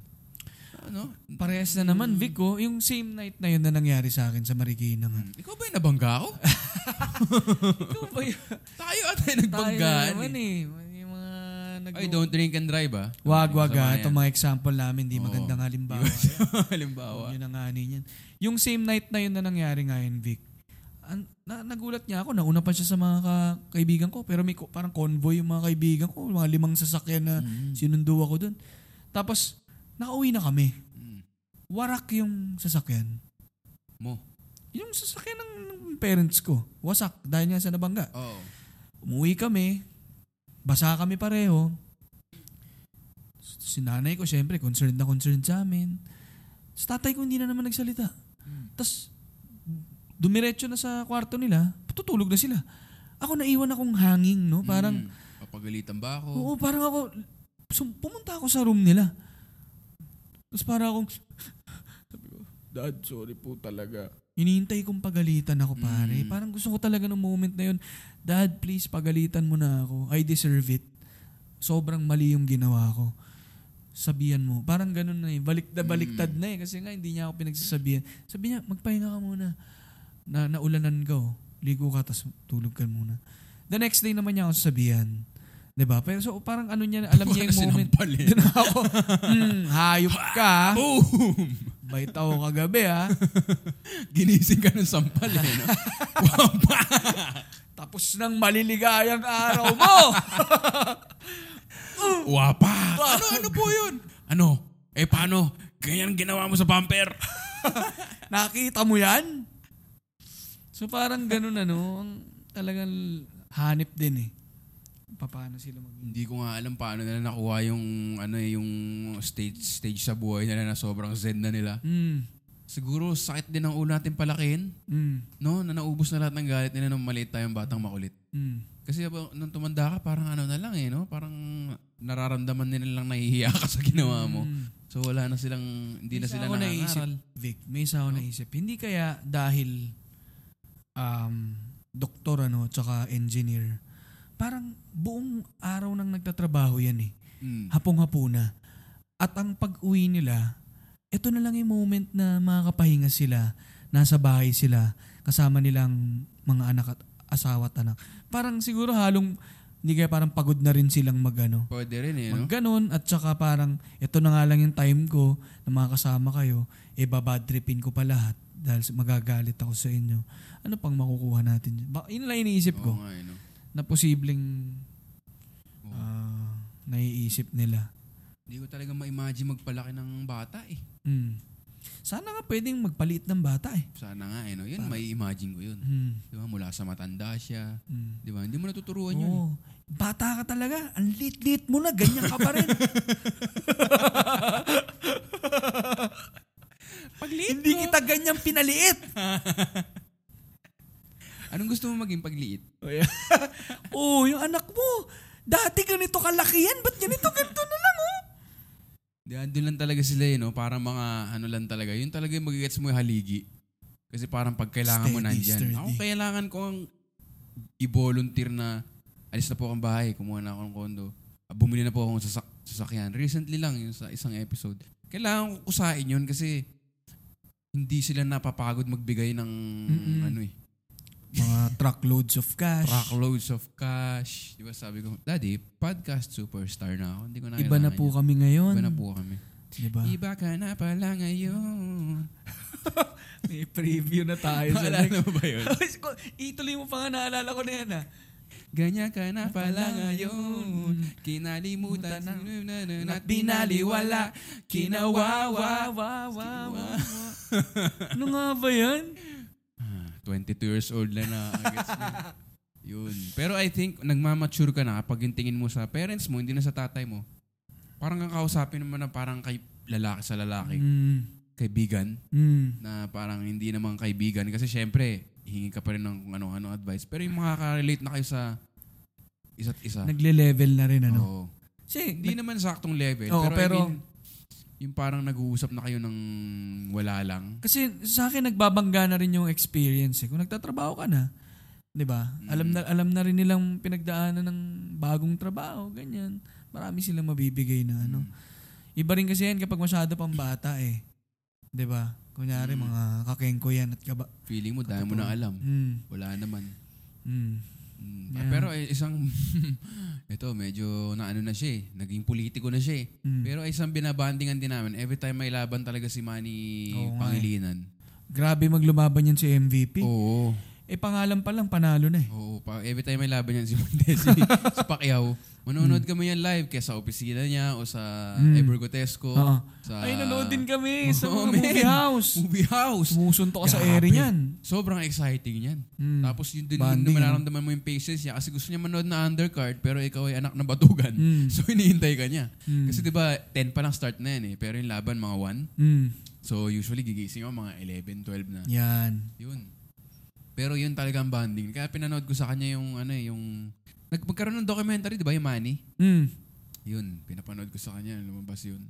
Ano? Parehas na naman, Vic, oh. Yung same night na yun na nangyari sa akin sa Marikina nga. Ikaw ba yung nabangga ako? Ikaw ba yun? Tayo yung Tayo nagbanggaan naman eh. eh. Yung mga nag- Ay, don't drink and drive ah. Wag, wag ah. Itong mga example namin, di Oo. magandang halimbawa. yan. Halimbawa. Yun ang ani niyan. Yung same night na yun na nangyari ngayon, Vic. An, na, nagulat niya ako, nauna pa siya sa mga ka- kaibigan ko. Pero may ko- parang convoy yung mga kaibigan ko. Mga limang sasakyan na Mm. sinundo ako dun. Tapos, nakauwi na kami. Mm. Warak yung sasakyan. Mo. Yung sasakyan ng ng parents ko. Wasak dahil nga sa nabangga. Oo. Umuwi kami. Basa kami pareho. Si nanay ko, syempre, concerned na concerned sa amin. Sa tatay ko, hindi na naman nagsalita. Tapos, dumiretso na sa kwarto nila, tutulog na sila. Ako naiwan akong hanging, no? Parang, Mm. Papagalitan ba ako? oo, parang ako, sum- pumunta ako sa room nila. Tapos parang akong, sabi ko, Dad, sorry po talaga. Hinihintay kong pagalitan ako, pare. Mm. Parang gusto ko talaga ng moment na yun, Dad, please, pagalitan mo na ako. I deserve it. Sobrang mali yung ginawa ko. Sabihan mo. Parang ganun na eh. Balik na baliktad na eh. Kasi nga, hindi niya ako pinagsasabihan. Sabi niya, magpahinga ka muna. Na, naulanan ka oh. Ligo ka, tas tulog ka muna. The next day naman niya ako sasabihan. 'Di ba? Pero so parang ano niya, alam niya yung moment. Eh. Doon ako, hmm, hayop ka. Boom! Bait ako kagabi ha. Ginising ka ng sampal eh. No? Tapos ng maliligayang araw mo. Wapa! Ano, ano po yun? Ano? Eh, paano? Ganyan ginawa mo sa bumper? Nakita mo yan? So parang ganun ano, ang talagang hanip din eh. Paano sila mag Hindi ko nga alam paano nila nakuha yung ano eh, yung stage stage sa buhay nila na sobrang zen na nila. Mm. Siguro sakit din ang ulo natin palakin, Mm. no? Na naubos na lahat ng galit nila nung maliit tayong batang makulit. Mm. Kasi nung tumanda ka, parang ano na lang eh, no? Parang nararamdaman nila lang nahihiya ka sa ginawa mo. Mm. So wala na silang, hindi na May isa sila ako naisip, nangangaral. Vic, may isa ako naisip. Hindi kaya dahil um, doktor ano, tsaka engineer, parang buong araw nang nagtatrabaho yan eh. Mm. Hapong-hapuna. At ang pag-uwi nila, ito na lang yung moment na makakapahinga sila, nasa bahay sila, kasama nilang mga anak at asawa at anak. Parang siguro halong, hindi kaya parang pagod na rin silang magano. Pwede rin eh, no? Mag ganon, at saka parang, ito na nga lang yung time ko na makakasama kayo, e babadripin ko pa lahat dahil magagalit ako sa inyo. Ano pang makukuha natin? Ba, yun lang iniisip ko Oo nga eh, no? Na posibleng ah, naiisip nila. Hindi ko talaga ma-imagine magpalaki ng bata eh. Hmm. Sana nga pwedeng magpalit ng bata eh. Sana nga eh, no? Yun, may imagine ko yun. Hmm. Di ba? Mula sa matanda siya. Hmm. Di ba? Hindi mo natuturuan yun. eh. Oo. Bata ka talaga. Ang lit-lit mo na. Ganyan ka pa rin. Pagliit Hindi kita ganyan pinaliit. Anong gusto mo maging pagliit? oh, yung anak mo. Dati ganito kalaki yan. Ba't ganito? Ganito na lang oh. Di, andun lang talaga sila eh, no? Parang mga ano lang talaga. Yun talaga yung magigets mo yung haligi. Kasi parang pag kailangan mo Steady, nandyan. sturdy. Ako kailangan ko ang i-volunteer na alis na po akong bahay, kumuha na ako ng kondo. Ah, Bumili na po akong sasak sasakyan. Recently lang yun sa isang episode. Kailangan ko kusain yun kasi hindi sila napapagod magbigay ng Mm-mm. ano eh, Mga truckloads of cash. truckloads of cash. Di ba sabi ko, Daddy, podcast superstar na ako. Hindi ko na Iba na po yan." kami ngayon. Iba na po kami. Diba? Iba ka na pala ngayon. May preview na tayo. Naalala mo ba yun? Ituloy mo pa nga, naalala ko na yan ah. Ganyan ka na pala ngayon. Kinalimutan na at binaliwala. Kinawawa. Ano nga ba yan? Ah, 22 years old na na. Yun. Pero I think, nagmamature ka na kapag yung tingin mo sa parents mo, hindi na sa tatay mo. Parang kakausapin mo na parang kay lalaki sa lalaki. Mm. Kaibigan. Mm. Na parang hindi naman kaibigan. Kasi syempre, hingi ka pa rin ng kung ano-ano advice. Pero yung makaka-relate na kayo sa isa't isa. Nagle-level na rin ano. Oo. Kasi, Hindi naman saktong level. Oo, pero, pero- I mean, yung parang nag-uusap na kayo ng wala lang. Kasi sa akin nagbabangga na rin yung experience eh. Kung nagtatrabaho ka na, 'di ba? Mm. Alam na alam na rin nilang pinagdaanan ng bagong trabaho, ganyan. Marami silang mabibigay na ano. Iba rin kasi yan kapag masyado pang bata eh. 'Di ba? Kunyari Mm. mga kakengko yan at kaba. Feeling mo, dahil mo na alam. Mm. Wala naman. Mm. Mm. Yeah. Pero eh, isang, ito medyo na ano na siya eh. Naging politiko na siya eh. Mm. Pero isang binabandingan din namin. Every time may laban talaga si Manny Oo eh. Pangilinan. Grabe maglumaban yan si MVP. Oo. Eh pangalan pa lang panalo na eh. Oo. Pa, every time may laban yan si Montes, si, si Pacquiao. Manonood kami yan live kaya sa opisina niya o sa Mm. Ebergotesco. Oo. Sa, Ay, nanood din kami sa Oo, mga man. movie house. Movie house. Sumusunto ka sa area niyan. Sobrang exciting yan. Mm. Tapos yun din Banding, yung nararamdaman mo yung patience niya kasi gusto niya manood na undercard pero ikaw ay anak ng batugan. Mm. So hinihintay ka niya. Mm. Kasi 'di ba 10 pa lang start na yan eh pero yung laban mga 1. Mm. So usually gigising ako mga 11, 12 na. Yan. Yun. Pero yun talaga ang bonding. Kaya pinanood ko sa kanya yung ano eh, yung nag magkaroon ng documentary 'di ba yung Manny? Mm. Yun, pinapanood ko sa kanya lumabas yun.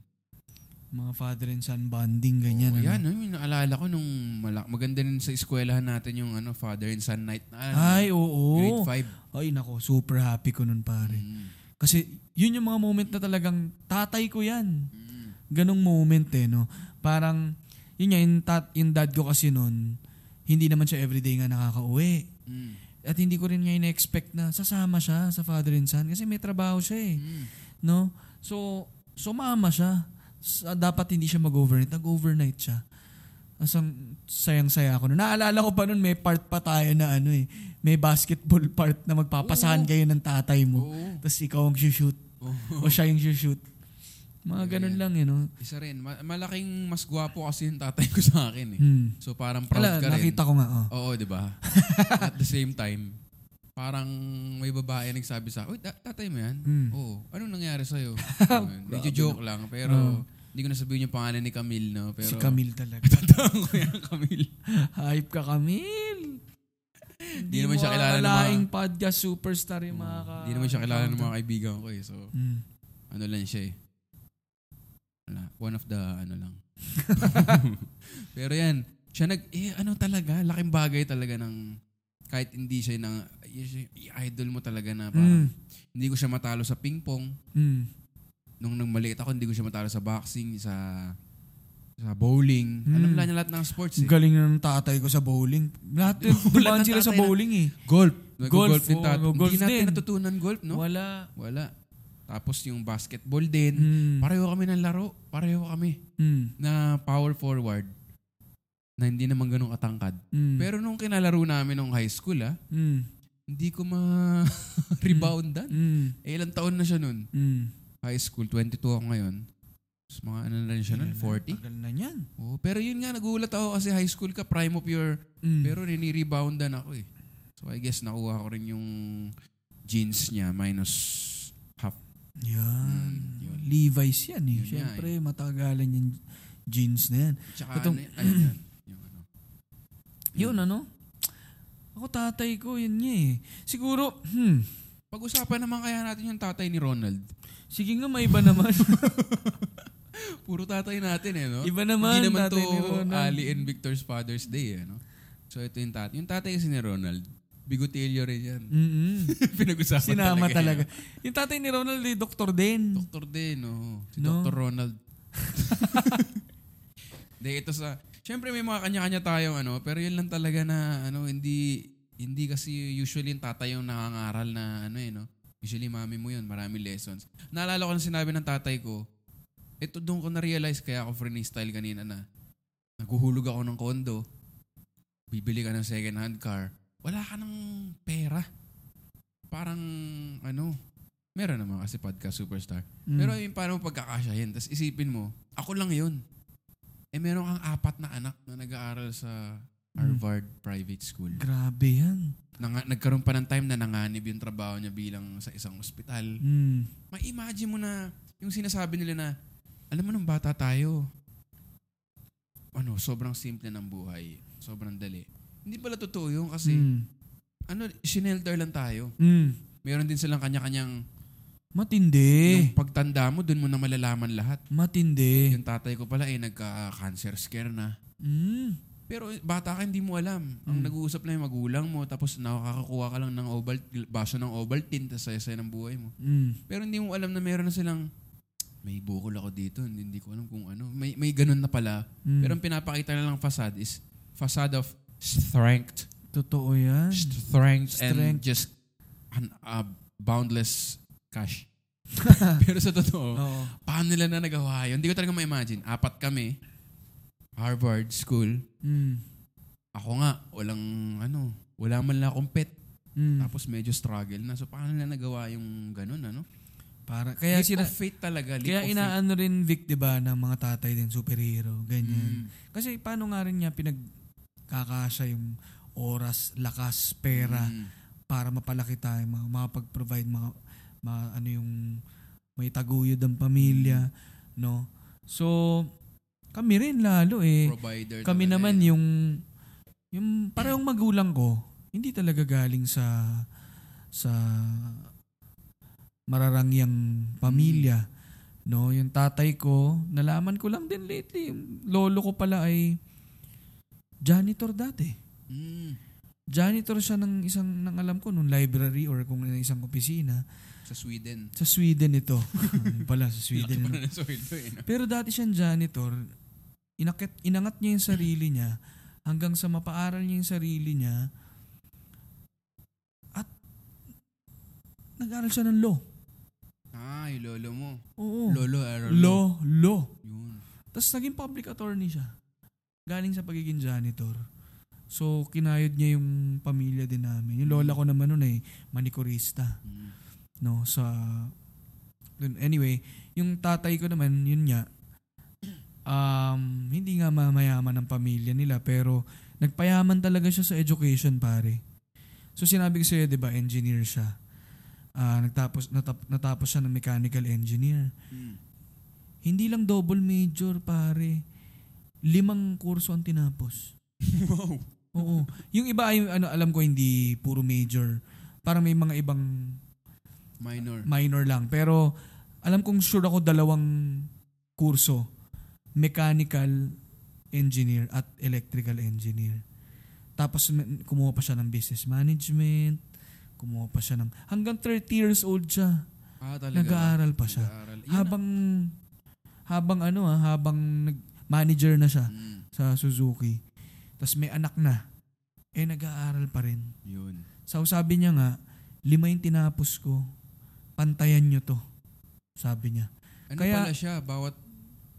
Mga father and son bonding, ganyan. Oo, ano? yan, ano, yung naalala ko nung malak maganda rin sa eskwelahan natin yung ano Father and Son Night. Na, Ay, oo. Grade 5. Ay, nako, super happy ko nun, pare. Mm. Kasi, yun yung mga moment na talagang, tatay ko yan. Mm. Ganong moment eh, no? Parang, yun nga, yung, tat, yung dad ko kasi nun, hindi naman siya everyday nga nakakauwi. Mm. At hindi ko rin nga in-expect na sasama siya sa father and son kasi may trabaho siya eh. Mm. No? So, sumama siya. Sa- dapat hindi siya mag-overnight. Nag-overnight siya. Asang sayang-saya ako. Naalala ko pa nun, may part pa tayo na ano eh. May basketball part na magpapasahan Oo. kayo ng tatay mo. Oo. Tapos ikaw ang shoot Oo. O siya yung shoot. Mga ganun lang eh, no? Isa rin, ma- malaking mas gwapo kasi yung tatay ko sa akin eh. Hmm. So parang proud Ala, ka rin. nakita ko nga, oh. Oo, di ba? At the same time, parang may babae nagsabi sa akin, Uy, ta- tatay mo yan? Hmm. Oo. Anong nangyari sa'yo? Medyo joke lang, pero Oo. hindi ko na sabihin yung pangalan ni Camille, no? Pero, si Camille talaga. Tandaan ko yan, Camille. Hype ka, Camille! Hindi naman siya kilala ng mga- podcast superstar yung mga ka... Hindi naman siya kilala ng mga kaibigan ko eh. So, Hmm. ano lang siya eh. Wala. One of the, ano lang. Pero yan, siya nag, eh, ano talaga, laking bagay talaga ng, kahit hindi siya nang, i-idol mo talaga na parang, Mm. hindi ko siya matalo sa ping-pong. Mm. Nung nang maliit ako, hindi ko siya matalo sa boxing, sa sa bowling. Mm. Alam lang niya lahat ng sports eh. galing na ng tatay ko sa bowling. Lahat yun, ng sila sa na- bowling eh. Golf. Golf, din tayo. golf Hindi natin din. natutunan golf, no? Wala. Wala. Tapos yung basketball din. Mm. Pareho kami ng laro. Pareho kami. Mm. Na power forward. Na hindi naman ganun katangkad. Mm. Pero nung kinalaro namin nung high school, ah, Mm. hindi ko ma-reboundan. Mm. Eh, ilang taon na siya nun? Mm. High school, 22 ako ngayon. Tapos mga ano na rin siya nun, 40. Tagal na yan. Oh, pero yun nga, nagulat ako kasi high school ka, prime of your... Mm. Pero nini-reboundan ako eh. So I guess nakuha ko rin yung jeans niya minus. Yan. Mm, yun. Levi's yan eh. Yun Siyempre, matagalan yung jeans na yan. Tsaka Itong- ano, ayun yan. Yung ano. Yun ano? Ako tatay ko, yun nga eh. Siguro, hmm, Pag-usapan naman kaya natin yung tatay ni Ronald. sige nga may iba naman. Puro tatay natin eh, no? Iba naman, Hindi naman tatay to ni Ronald. Ali and Victor's Father's Day, eh, no? So ito yung tatay. Yung tatay kasi ni Ronald, bigotilyo rin yan. Mm-mm. Pinag-usapan Sinama talaga. talaga. yan. Yung tatay ni Ronald, eh, doktor din. Doktor din, no? Si No? Dr. Ronald. De, ito sa... Siyempre may mga kanya-kanya tayong ano, pero yun lang talaga na ano, hindi hindi kasi usually yung tatay yung nangangaral na ano eh, no? Usually mami mo yun, marami lessons. Naalala ko na sinabi ng tatay ko, ito doon ko na-realize kaya ako freestyle kanina na naghuhulog ako ng kondo, bibili ka ng second hand car, wala ka ng pera. Parang ano, meron naman kasi podcast superstar. Mm. Pero yung paano mo pagkakasyahin, tapos isipin mo, ako lang yun. Eh meron kang apat na anak na nag-aaral sa Harvard Private School. Grabe yan. Nang, nagkaroon pa ng time na nanganib yung trabaho niya bilang sa isang ospital. Mm. Ma-imagine mo na yung sinasabi nila na, alam mo nung bata tayo, ano, sobrang simple ng buhay. Sobrang dali. Hindi pala totoo yun kasi, Mm. ano, shinelter lang tayo. Mm. Meron din silang kanya-kanyang, Matindi. yung pagtanda mo, dun mo na malalaman lahat. Matindi. Yung tatay ko pala eh, nagka-cancer scare na. Mm. Pero bata ka, hindi mo alam. Ang Mm. nag-uusap lang yung magulang mo, tapos nakakakuha ka lang ng Oval, baso ng Ovaltine, tapos saya-saya ng buhay mo. Mm. Pero hindi mo alam na meron na silang, may bukol ako dito, hindi, hindi ko alam kung ano. May, may ganun na pala. Mm. Pero ang pinapakita na lang facade is facade of strength. Totoo yan. Strength, and Strength. just an, uh, boundless cash. Pero sa totoo, Oo. paano nila na nagawa yun? Hindi ko talaga ma-imagine. Apat kami, Harvard School. Mm. Ako nga, walang ano, wala man lang akong pet. Mm. Tapos medyo struggle na. So paano nila nagawa yung ganun, ano? Para, kaya leap sila, of faith talaga. Leap kaya of faith. inaano rin Vic, di ba, ng mga tatay din, superhero, ganyan. Mm. Kasi paano nga rin niya pinagkakasya yung oras, lakas, pera Mm. para mapalaki tayo, mga, makapag-provide mga, mga ano yung may taguyod ang pamilya, no? So, kami rin lalo eh. Provider. Kami naman eh. yung yung parehong magulang ko, hindi talaga galing sa sa mararangyang pamilya. No, yung tatay ko, nalaman ko lang din lately, yung lolo ko pala ay janitor dati. Mm. Janitor siya ng isang, ng alam ko, nung library or kung ng isang opisina. Sa Sweden. Sa Sweden ito. Ano pala, sa Laki Sweden. pa ano. sweldo eh. no? Pero dati siyang janitor, inakit, inangat niya yung sarili niya hanggang sa mapaaral niya yung sarili niya at nag-aral siya ng law. Ah, yung lolo mo. Oo. Lolo, Aaron. Law, law. Yun. Tapos naging public attorney siya. Galing sa pagiging janitor. So, kinayod niya yung pamilya din namin. Yung lola ko naman nun ay manikurista. Mm. no sa anyway yung tatay ko naman yun nga um hindi nga mamayaman ng pamilya nila pero nagpayaman talaga siya sa education pare so sinabi ko sa'yo 'di ba engineer siya Ah, nagtapos natap, natapos siya ng mechanical engineer Mm. hindi lang double major pare limang kurso ang tinapos wow. Oo. Yung iba ay ano alam ko hindi puro major. Parang may mga ibang Minor. minor lang. Pero alam kong sure ako dalawang kurso. Mechanical engineer at electrical engineer. Tapos kumuha pa siya ng business management. Kumuha pa siya ng... Hanggang 30 years old siya. Ah, talaga. Nag-aaral pa siya. Nag-aaral. Habang... Habang ano ah, habang nag- manager na siya. Mm. sa Suzuki. Tapos may anak na. Eh nag-aaral pa rin. Yun. So sabi niya nga, lima yung tinapos ko. Pantayan nyo to. Sabi niya. Ano Kaya- pala siya? Bawat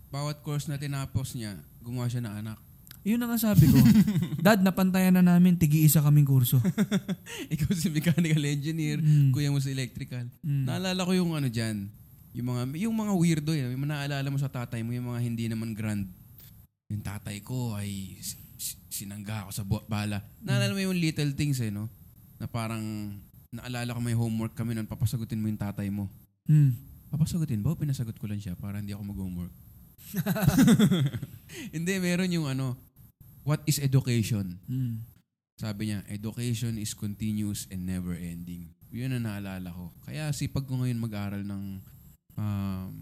bawat course na tinapos niya, gumawa siya ng anak. Yun na nga sabi ko. Dad, napantayan na namin, tigi-isa kaming kurso. Ikaw si mechanical engineer, Mm. kuya mo si electrical. Mm. Naalala ko yung ano dyan, yung mga, yung mga weirdo yun, yung naalala mo sa tatay mo, yung mga hindi naman grand. Yung tatay ko ay sinangga ako sa bala. Naalala mo yung little things eh, no? Na parang, naalala ko may homework kami nun, papasagutin mo yung tatay mo. Mm. Papasagutin ba? o Pinasagot ko lang siya para hindi ako mag-homework. hindi, meron yung ano, what is education? Mm. Sabi niya, education is continuous and never ending. Yun ang naalala ko. Kaya sipag ko ngayon mag-aral ng um,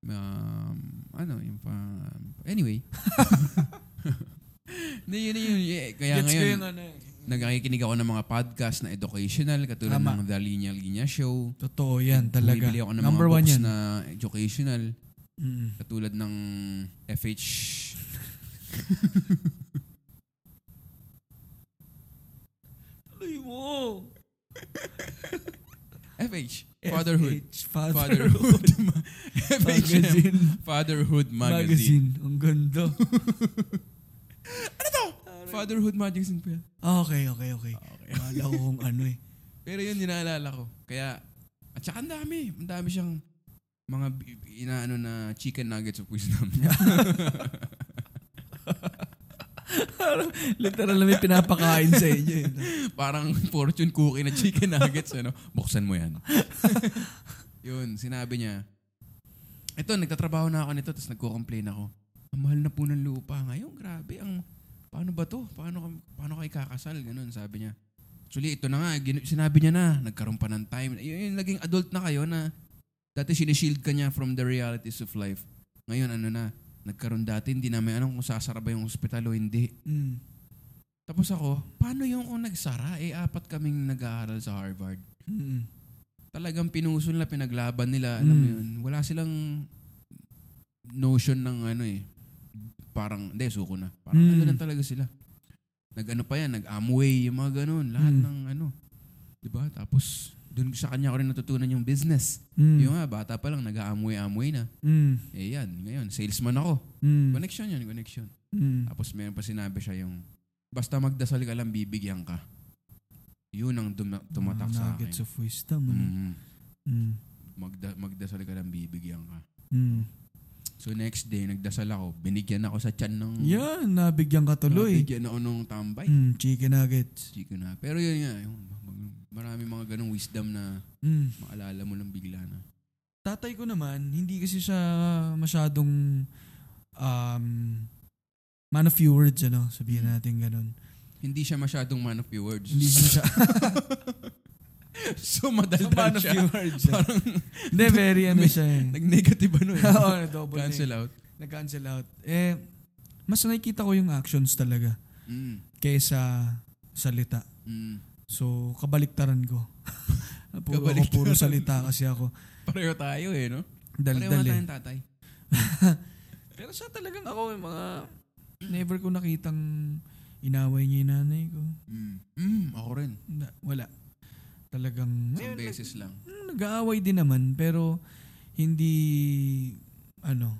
Um, ano, yung pa... Anyway. Hindi, yun, yun, yun. Kaya Gets ko ngayon, yung ano eh. nagkikinig ako ng mga podcast na educational, katulad Tama. ng The Linya Linya Show. Totoo yan talaga. Bumibili ako ng Number mga one books yan. na educational, Mm. katulad ng FH... Tuloy mo. FH. Fatherhood. FH, Fatherhood. Magazine. Fatherhood Magazine. Magazine. Ang ganda. Fatherhood Magazine pa yan. okay, okay, okay. Okay. Kala ko kung ano eh. Pero yun, dinaalala ko. Kaya, at saka ang dami. Ang dami siyang mga inaano na chicken nuggets of wisdom. Literal na may pinapakain sa inyo. eh. Parang fortune cookie na chicken nuggets. ano? Buksan mo yan. yun, sinabi niya. Ito, nagtatrabaho na ako nito, tapos nagko-complain ako. Ang mahal na po ng lupa ngayon. Grabe, ang paano ba to? Paano, paano kayo kakasal? Ganun, sabi niya. Actually, ito na nga, gin- sinabi niya na, nagkaroon pa ng time. Yun, yung naging adult na kayo na dati sinishield ka niya from the realities of life. Ngayon, ano na, nagkaroon dati, hindi namin alam kung sasara ba yung hospital o hindi. Mm. Tapos ako, paano yung kung nagsara? Eh, apat kaming nag-aaral sa Harvard. Mm. Talagang pinuso nila, pinaglaban nila. Alam mo Mm. yun, wala silang notion ng ano eh. Parang, hindi, suko na. Parang Mm. ano lang talaga sila. Nag-ano pa yan, nag-Amway, yung mga ganun. Lahat Mm. ng ano. Diba? Tapos, dun sa kanya ko rin natutunan yung business. Mm. Yung nga, bata pa lang, nag-Amway-Amway na. Mm. Eh yan, ngayon, salesman ako. Mm. Connection yan, connection. Mm. Tapos meron pa sinabi siya yung, basta magdasal ka lang, bibigyan ka. Yun ang dum- tumatak Mga sa akin. Nuggets of wisdom. Mm. Mm. Magda- magdasal ka lang, bibigyan ka. Mm. So next day, nagdasal ako. Binigyan ako sa tiyan ng... Yan, nabigyan ka tuloy. Nabigyan ako ng tambay. Mm, chicken nuggets. Chico na. Pero yun nga, yung, marami mga ganong wisdom na Mm. maalala mo lang bigla na. Tatay ko naman, hindi kasi siya masyadong um, man of few words, ano, sabihin Mm. natin ganun. Hindi siya masyadong man of few words. Hindi siya so madaldal siya. words. Hindi, very ano siya eh. Nag-negative ano eh. Oo, double Cancel out. Nag-cancel out. Eh, mas nakikita ko yung actions talaga Mm. kaysa salita. Mm. So, kabaliktaran ko. puro, ako, Kabaliktaran. puro salita kasi ako. Pareho tayo eh, no? Pareho Daldal nga eh. tayong tatay. Pero siya talagang ako, yung mga, never ko nakitang inaway niya yung nanay ko. Mm. Mm, ako rin. Na- wala. Talagang, Isang beses lang. nag- nag-aaway din naman, pero hindi, ano,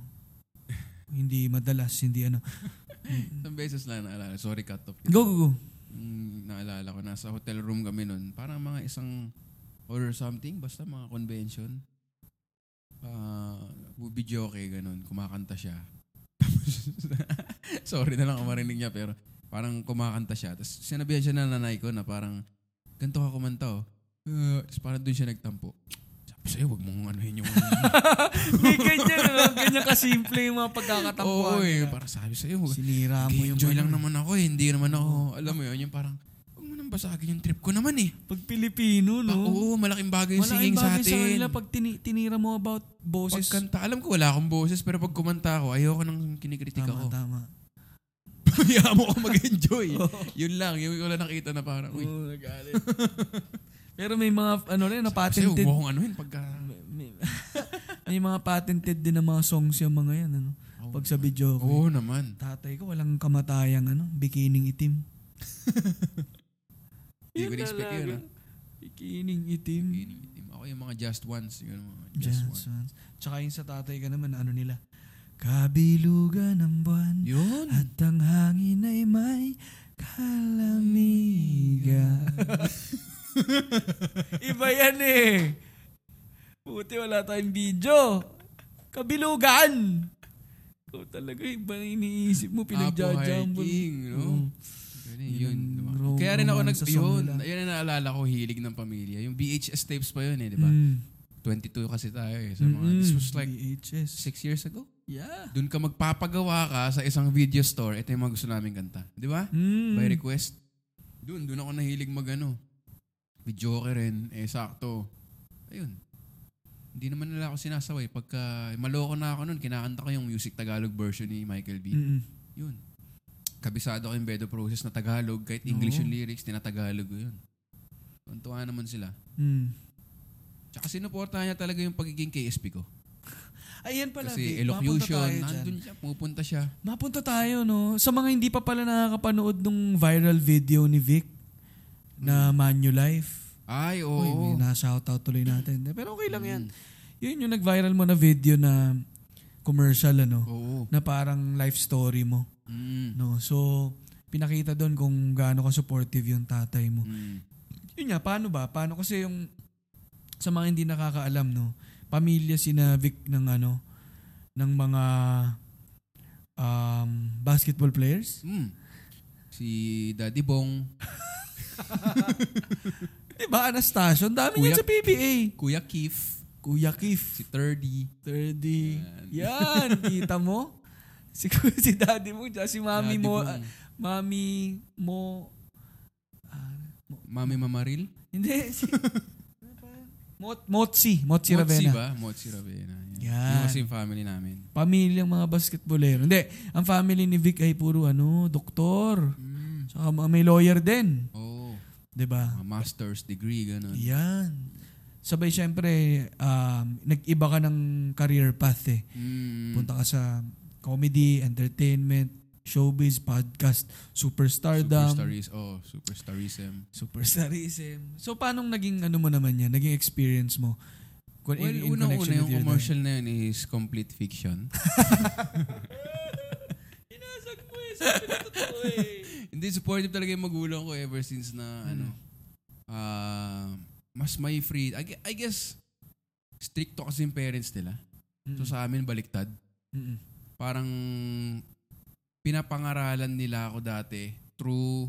hindi madalas, hindi ano. Isang beses lang naalala. Sorry, cut off. Go, go, go. Mm, naalala ko, nasa hotel room kami nun. Parang mga isang or something, basta mga convention. Uh, video okay, ganun. Kumakanta siya. Sorry na lang kung marinig niya, pero parang kumakanta siya. Tapos sinabihan siya ng nanay ko na parang, ganito ka kumanta oh. Uh, tapos parang doon siya nagtampo. Sabi sa'yo, wag mong anuhin yung... May ganyan, ano, ganyan kasimple yung mga pagkakatampuan. Oo eh, para sabi sa'yo, Sinira mo yung enjoy ano, lang naman ako eh. Hindi naman ako, alam mo yun, yung parang, huwag basagin yung trip ko naman eh. Pag Pilipino, Pa- no? oo, malaking bagay yung Malaking singing sa bagay sa atin. kanila pag tini- tinira mo about boses. Pagkanta, alam ko wala akong boses, pero pag kumanta ako, ayoko nang kinikritik tama, ako. tama. Hayaan mo ko mag-enjoy. yun lang, yung wala nakita na parang, uy, Oo, nagalit. Pero may mga, ano rin, na kasi huwag patented. mo akong anuhin pagka... May, may mga patented din na mga songs yung mga yan, ano? Pag sa video ko. Oo naman. Tatay ko, walang kamatayang, ano? Bikining itim. Hindi ko expect yun. ah. Bikining itim. Itim. Ako yung mga just ones. Yun, mga just, Just ones. once. Tsaka yung sa tatay ka naman, ano nila? Kabilugan ng buwan Yun. at ang hangin ay may kalamigan. Iba yan eh. Buti wala tayong video. Kabilugan! Ikaw talaga, iba na iniisip mo, Apo pinagja-jumble. hiking, no? Oo. Ganun, Yun yun. Rom- Kaya rin ako nag... Yun, yun ang naalala ko, hilig ng pamilya. Yung VHS tapes pa yun eh, di ba? Mm. 22 kasi tayo eh. Sa mga, Mm-mm. this was like VHS. six years ago. Yeah. Doon ka magpapagawa ka sa isang video store. Ito yung mga gusto namin kanta. Di ba? Mm. By request. Doon, doon ako nahilig magano. Video ka rin. Eh, sakto. Ayun. Hindi naman nila ako sinasaway. Pagka maloko na ako nun, kinakanta ko yung music Tagalog version ni Michael B. Mm-mm. Yun. Kabisado ko yung Bedo Process na Tagalog. Kahit English Oo. yung lyrics, tinatagalog ko yun. Tuntua naman sila. Mm. Tsaka sinuportahan niya talaga yung pagiging KSP ko. Ayan pala, Kasi Vic. Mapunta elocution, dyan. nandun siya, pupunta siya. Mapunta tayo, no? Sa mga hindi pa pala nakakapanood nung viral video ni Vic na Manulife. Ay, oo. Uy, may na-shoutout tuloy natin. Pero okay lang yan. Mm. Yun yung nag-viral mo na video na commercial, ano? Oo. Na parang life story mo. Mm. No? So, pinakita doon kung gaano ka supportive yung tatay mo. Mm. Yun nga, paano ba? Paano kasi yung sa mga hindi nakakaalam, no? Pamilya sina Vic ng ano, ng mga um, basketball players. Mm. Si Daddy Bong, Di ba, Anastasio? Ang dami Kuya- yan sa PBA. Kuya Keith, Kuya Keith. si Thirdy. 30. Yan, kita mo? Si, si daddy mo, si mami Daddy mo, ah, mami mo, ah, Mami Mamaril? hindi, si? Mot, Motsi, Motsi Motsi Ravena. ba? Motsi Ravena. Yan. Yan. Yung kasi yung family namin. Pamilyang mga basketballero. Hindi, ang family ni Vic ay puro ano, doktor. Mm. Saka may lawyer din. Oo. 'Di ba? Master's degree, ganun. Yan. Sabay syempre, um, nag-iba ka ng career path eh. Mm. Punta ka sa comedy, entertainment, showbiz, podcast, superstardom, Superstaris, oh, superstarism. superstarism. So, paano naging ano mo naman yan? Naging experience mo? Well, in- in unang-una yung commercial na yun is complete fiction. Inasag mo eh. Sabi na totoo eh. Hindi, supportive talaga yung magulang ko ever since na, ano, ah, mas may free. I, I guess, stricto kasi yung parents nila. So sa amin, baliktad. Mm-mm. Parang, pinapangaralan nila ako dati through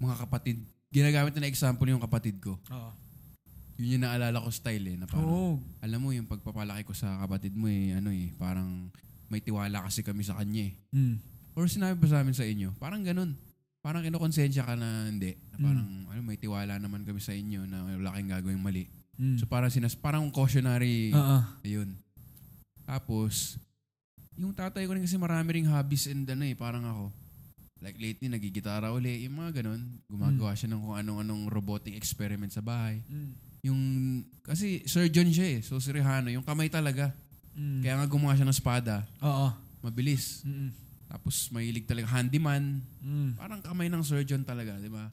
mga kapatid. Ginagamit na example yung kapatid ko. Oo. Yun yung naalala ko style eh. Na parang, Oo. alam mo, yung pagpapalaki ko sa kapatid mo eh, ano eh, parang may tiwala kasi kami sa kanya eh. Mm. Or sinabi ba sa amin sa inyo? Parang ganun. Parang kinukonsensya ka na hindi. Na parang, ano, may tiwala naman kami sa inyo na wala kayong gagawing mali. Mm. So parang sinas, parang cautionary, Oo. ayun. Tapos, yung tatay ko rin kasi marami ring hobbies and ano eh, parang ako. Like lately, nagigitara uli, yung mga ganun. Gumagawa siya ng kung anong-anong robotic experiment sa bahay. Mm. Yung, kasi surgeon siya eh. So si Rehano, yung kamay talaga. Mm. Kaya nga gumawa siya ng espada. Oo. Mabilis. Mm. Tapos mahilig talaga handyman. Mm. Parang kamay ng surgeon talaga, di ba?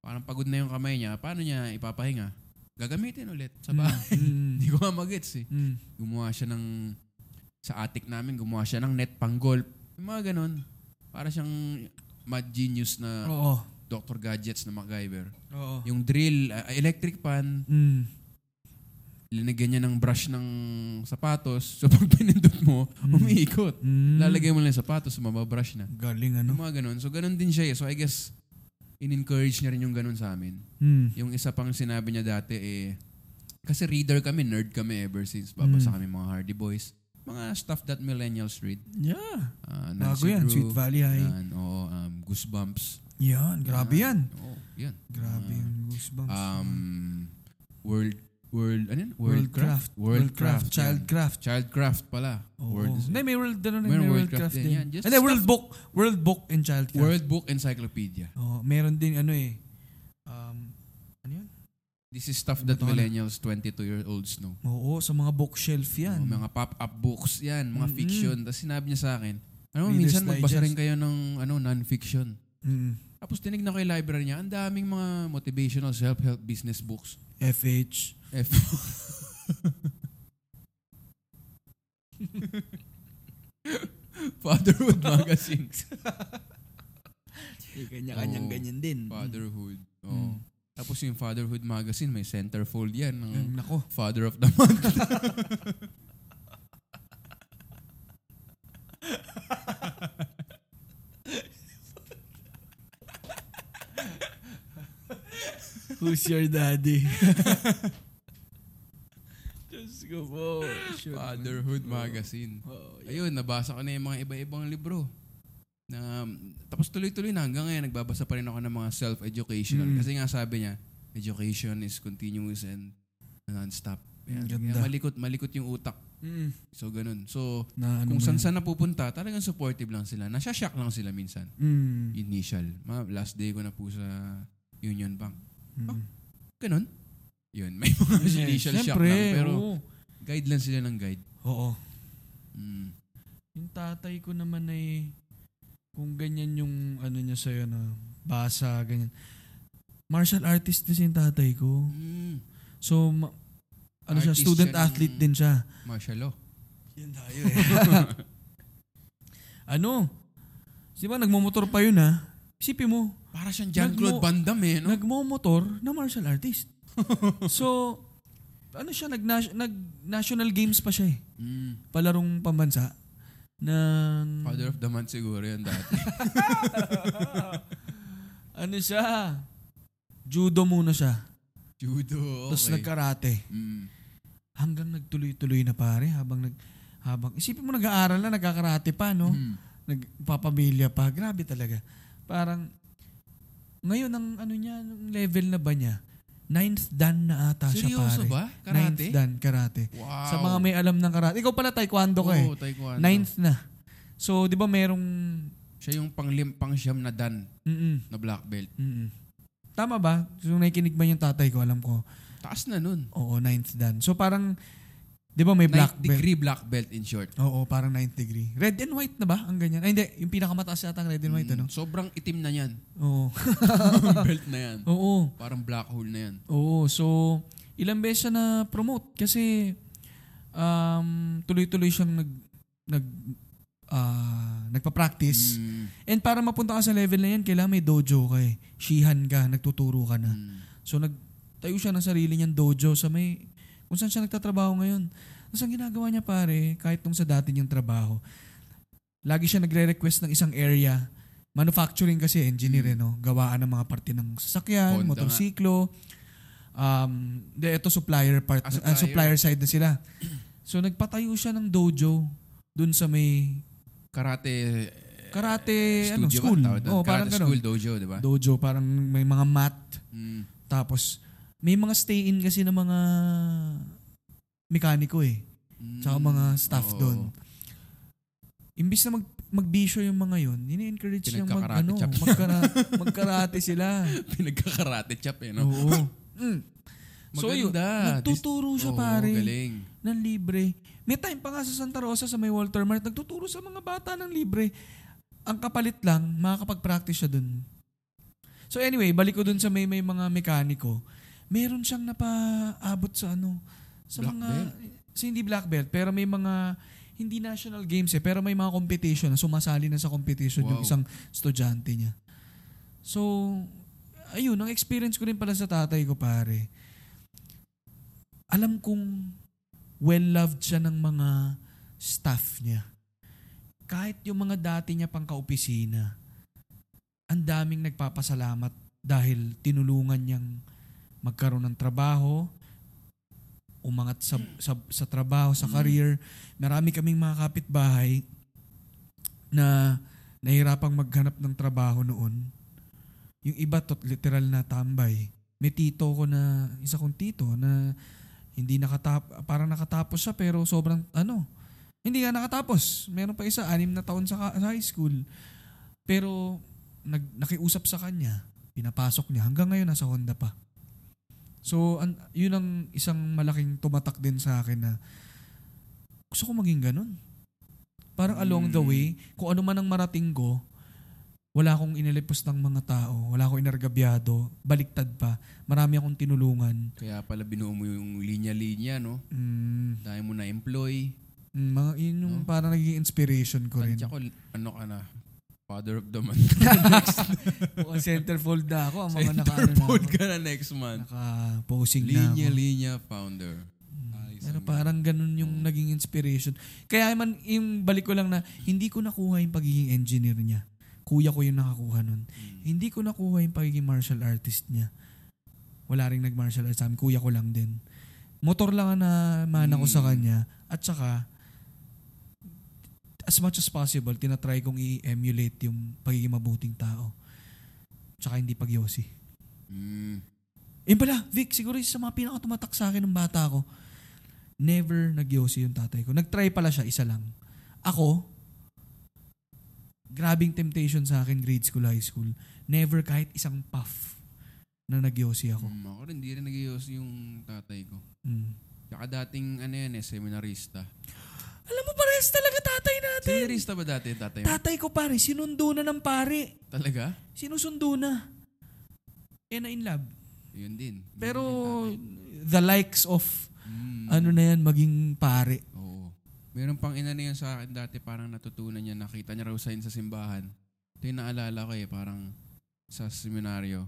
Parang pagod na yung kamay niya. Paano niya ipapahinga? Gagamitin ulit sa bahay. Mm. Hindi ko nga magets eh. Mm. Gumawa siya ng, sa attic namin, gumawa siya ng net pang golf. Yung mga ganun. Para siyang mad genius na Oo. Dr. Gadgets na MacGyver. Oo. Yung drill, uh, electric pan, Mm. linagyan niya ng brush ng sapatos. So pag pinindot mo, umiikot. Mm. Lalagay mo lang yung sapatos, mababrush na. Galing ano? Yung mga ganun. So ganun din siya eh. So I guess, in-encourage niya rin yung ganun sa amin. Mm. Yung isa pang sinabi niya dati eh, kasi reader kami, nerd kami ever since. Babasa Mm. kami mga Hardy Boys. Mga stuff that millennials read. Yeah. Uh, Bago yan. Sweet Valley High. Yan, oo, um, Goosebumps. Yan. Grabe yan. Oo, yan. Grabe Ah, yung goosebumps. Um, world, world, ano yun? Worldcraft. Worldcraft. Childcraft. Childcraft pala. Oo. Word, Hindi, may world, ano, rin, may Worldcraft din. din. Yan, just Hindi, stuff- World Book. World Book and Childcraft. World Book Encyclopedia. Oh, meron din ano eh. This is stuff that millennials 22-year-olds know. Oo, sa mga bookshelf yan. Oh, mga pop-up books yan, mga Mm-mm. fiction. Tapos sinabi niya sa akin, ano, Reader's minsan magbasa rin kayo ng ano, non-fiction. Mm. Tapos tinignan ko yung library niya, ang daming mga motivational self-help business books. FH. F. Fatherhood magazine. Kanya-kanyang Oo. ganyan din. Fatherhood. Oh. Mm. Tapos yung Fatherhood magazine, may centerfold yan ng Mm, nako. Father of the Month. Who's your daddy? Diyos ko po. Fatherhood magazine. Oh, yeah. Ayun, nabasa ko na yung mga iba-ibang libro. Na, tapos tuloy-tuloy na hanggang ngayon, nagbabasa pa rin ako ng mga self-educational. Mm. Kasi nga sabi niya, education is continuous and non-stop. Yan. Kaya malikot, malikot yung utak. Mm. So, ganun. So, Na ano kung saan saan napupunta, talagang supportive lang sila. Nasya-shock lang sila minsan. Mm. Initial. Ma, last day ko na po sa Union Bank. Mm. Oh, Ganun. Yun, may mga initial shock Siyempre, lang. Pero oo. guide lang sila ng guide. Oo. Mm. Yung tatay ko naman ay ganyan yung ano niya sa'yo na basa, ganyan. Martial artist din yung tatay ko. Mm. So, ma- ano siya, Artist student siya athlete din siya. Martial law. Yan tayo eh. ano? Di ba, nagmumotor pa yun ha? Isipin mo, Para siyang Jean-Claude Nagmo- Van Damme eh, no? nagmumotor na martial artist. so, ano siya, nag, nag national games pa siya eh. Mm. Palarong pambansa. Ng, Father of the month siguro yan dati. ano siya, judo muna siya. Judo, Tapos okay. nagkarate. Mm. Hanggang nagtuloy-tuloy na pare habang nag habang isipin mo nag-aaral na nagkakarate pa no. Mm. Nagpapamilya pa. Grabe talaga. Parang ngayon ang ano niya, ang level na ba niya? Ninth dan na ata siya Seryoso pare. ba? Ninth Karate? dan karate. Wow. Sa mga may alam ng karate. Ikaw pala taekwondo ka eh. Oo, taekwondo. Ninth na. So, di ba merong Siya yung panglim, pang siyam na dan mm na black belt. mm Tama ba? So, nakikinig ba yung tatay ko? Alam ko. Taas na nun. Oo, ninth dan. So, parang, di ba may black belt? degree black belt in short. Oo, parang ninth degree. Red and white na ba? Ang ganyan. Ay, hindi. Yung pinakamataas yata ang red and white, Mm, ano? Sobrang itim na yan. Oo. belt na yan. Oo. Parang black hole na yan. Oo. So, ilang beses siya na promote kasi um, tuloy-tuloy siyang nag nag ah, nagpa-practice. Mm, And para mapunta ka sa level na yan, kailangan may dojo ka eh. Shihan ka, nagtuturo ka na. mm. So nagtayo siya ng sarili niyang dojo sa may kung saan siya nagtatrabaho ngayon. Tapos ang ginagawa niya pare, kahit nung sa dati niyang trabaho, lagi siya nagre-request ng isang area. Manufacturing kasi engineer eh, no? Gawaan ng mga parte ng sasakyan, Honda motorsiklo. Um, de, ito supplier part, Ah, ah, supplier. supplier. side na sila. So nagpatayo siya ng dojo dun sa may Karate karate ano, studio school. ba? Oh, parang Karate ganun. school dojo, di ba? Dojo, parang may mga mat, Mm. tapos, may mga stay-in kasi ng mga mekaniko eh. Mm. Tsaka mga staff Oo. doon. Imbis na mag, magbisyo yung mga yun, ini-encourage nilang mag, ano, chop. magkara, magkarate sila. Pinagkakarate chop eh, no? Oo. Mm. So yun, nagtuturo siya Oo, pare galing. ng libre. May time pa nga sa Santa Rosa sa may Walter Mart, nagtuturo sa mga bata ng libre. Ang kapalit lang, makakapag-practice siya dun. So anyway, balik ko dun sa may, may mga mekaniko. Meron siyang napaabot sa ano, sa Black mga, belt? sa hindi black belt, pero may mga, hindi national games eh, pero may mga competition na sumasali na sa competition yung Wow. isang estudyante niya. So, ayun, ang experience ko rin pala sa tatay ko pare. Alam kong well-loved siya ng mga staff niya. Kahit yung mga dati niya pang kaopisina, ang daming nagpapasalamat dahil tinulungan niyang magkaroon ng trabaho, umangat sa, sa, sa trabaho, sa Mm. career. Marami kaming mga kapitbahay na nahirapang maghanap ng trabaho noon. Yung iba tot literal na tambay. May tito ko na, isa kong tito na hindi nakatap parang nakatapos siya pero sobrang ano, hindi nga nakatapos. Meron pa isa, anim na taon sa, sa high school. Pero nag, nakiusap sa kanya, pinapasok niya. Hanggang ngayon nasa Honda pa. So, an, yun ang isang malaking tumatak din sa akin na gusto ko maging ganun. Parang along the Mm. way, kung ano man ang marating ko, wala akong inilipos ng mga tao, wala akong inargabyado, baliktad pa. Marami akong tinulungan. Kaya pala binuo mo yung linya-linya, no? Mm, Dahil mo na-employ. mm, mga, yun yung No? parang naging inspiration ko rin. Tansya ko, ano ka na? Father of the month. Mukhang centerfold na ako. Ang mga naka, ano na Centerfold ka na next month. naka-posing na ako. Linya-linya founder. Ayos Pero ang- parang ganun yung Oo. naging inspiration. Kaya man, yung balik ko lang na, hindi ko nakuha yung pagiging engineer niya. Kuya ko yung nakakuha nun. Mm. Hindi ko nakuha yung pagiging martial artist niya. Wala ring nag-martial arts sa amin. Kuya ko lang din. Motor lang ang namana ko sa Mm. kanya. At saka, as much as possible, tinatry kong i-emulate yung pagiging mabuting tao. Tsaka hindi pagyosi. Mm. Yun pala, Vic, siguro isa sa mga pinakatumatak sa akin ng bata ko. never nagyosi yung tatay ko. Nagtry pala siya, isa lang. Ako, grabing temptation sa akin grade school, high school. Never kahit isang puff na nagyosi ako. Mm, ako rin, hindi rin nag yung tatay ko. Mm. Tsaka dating, ano yan eh, seminarista. Pares talaga tatay natin. Seminarista ba dati yung tatay mo? Tatay ko pare, sinundo na ng pare. Talaga? Sinusundo na. Eh na in love. Yun din. Pero Yun din the likes of. Mm. ano na yan, maging pare. Oo. Meron pang ina niya sa akin dati, parang natutunan niya, nakita niya raw sign sa simbahan. Ito yung naalala ko eh, parang sa seminaryo,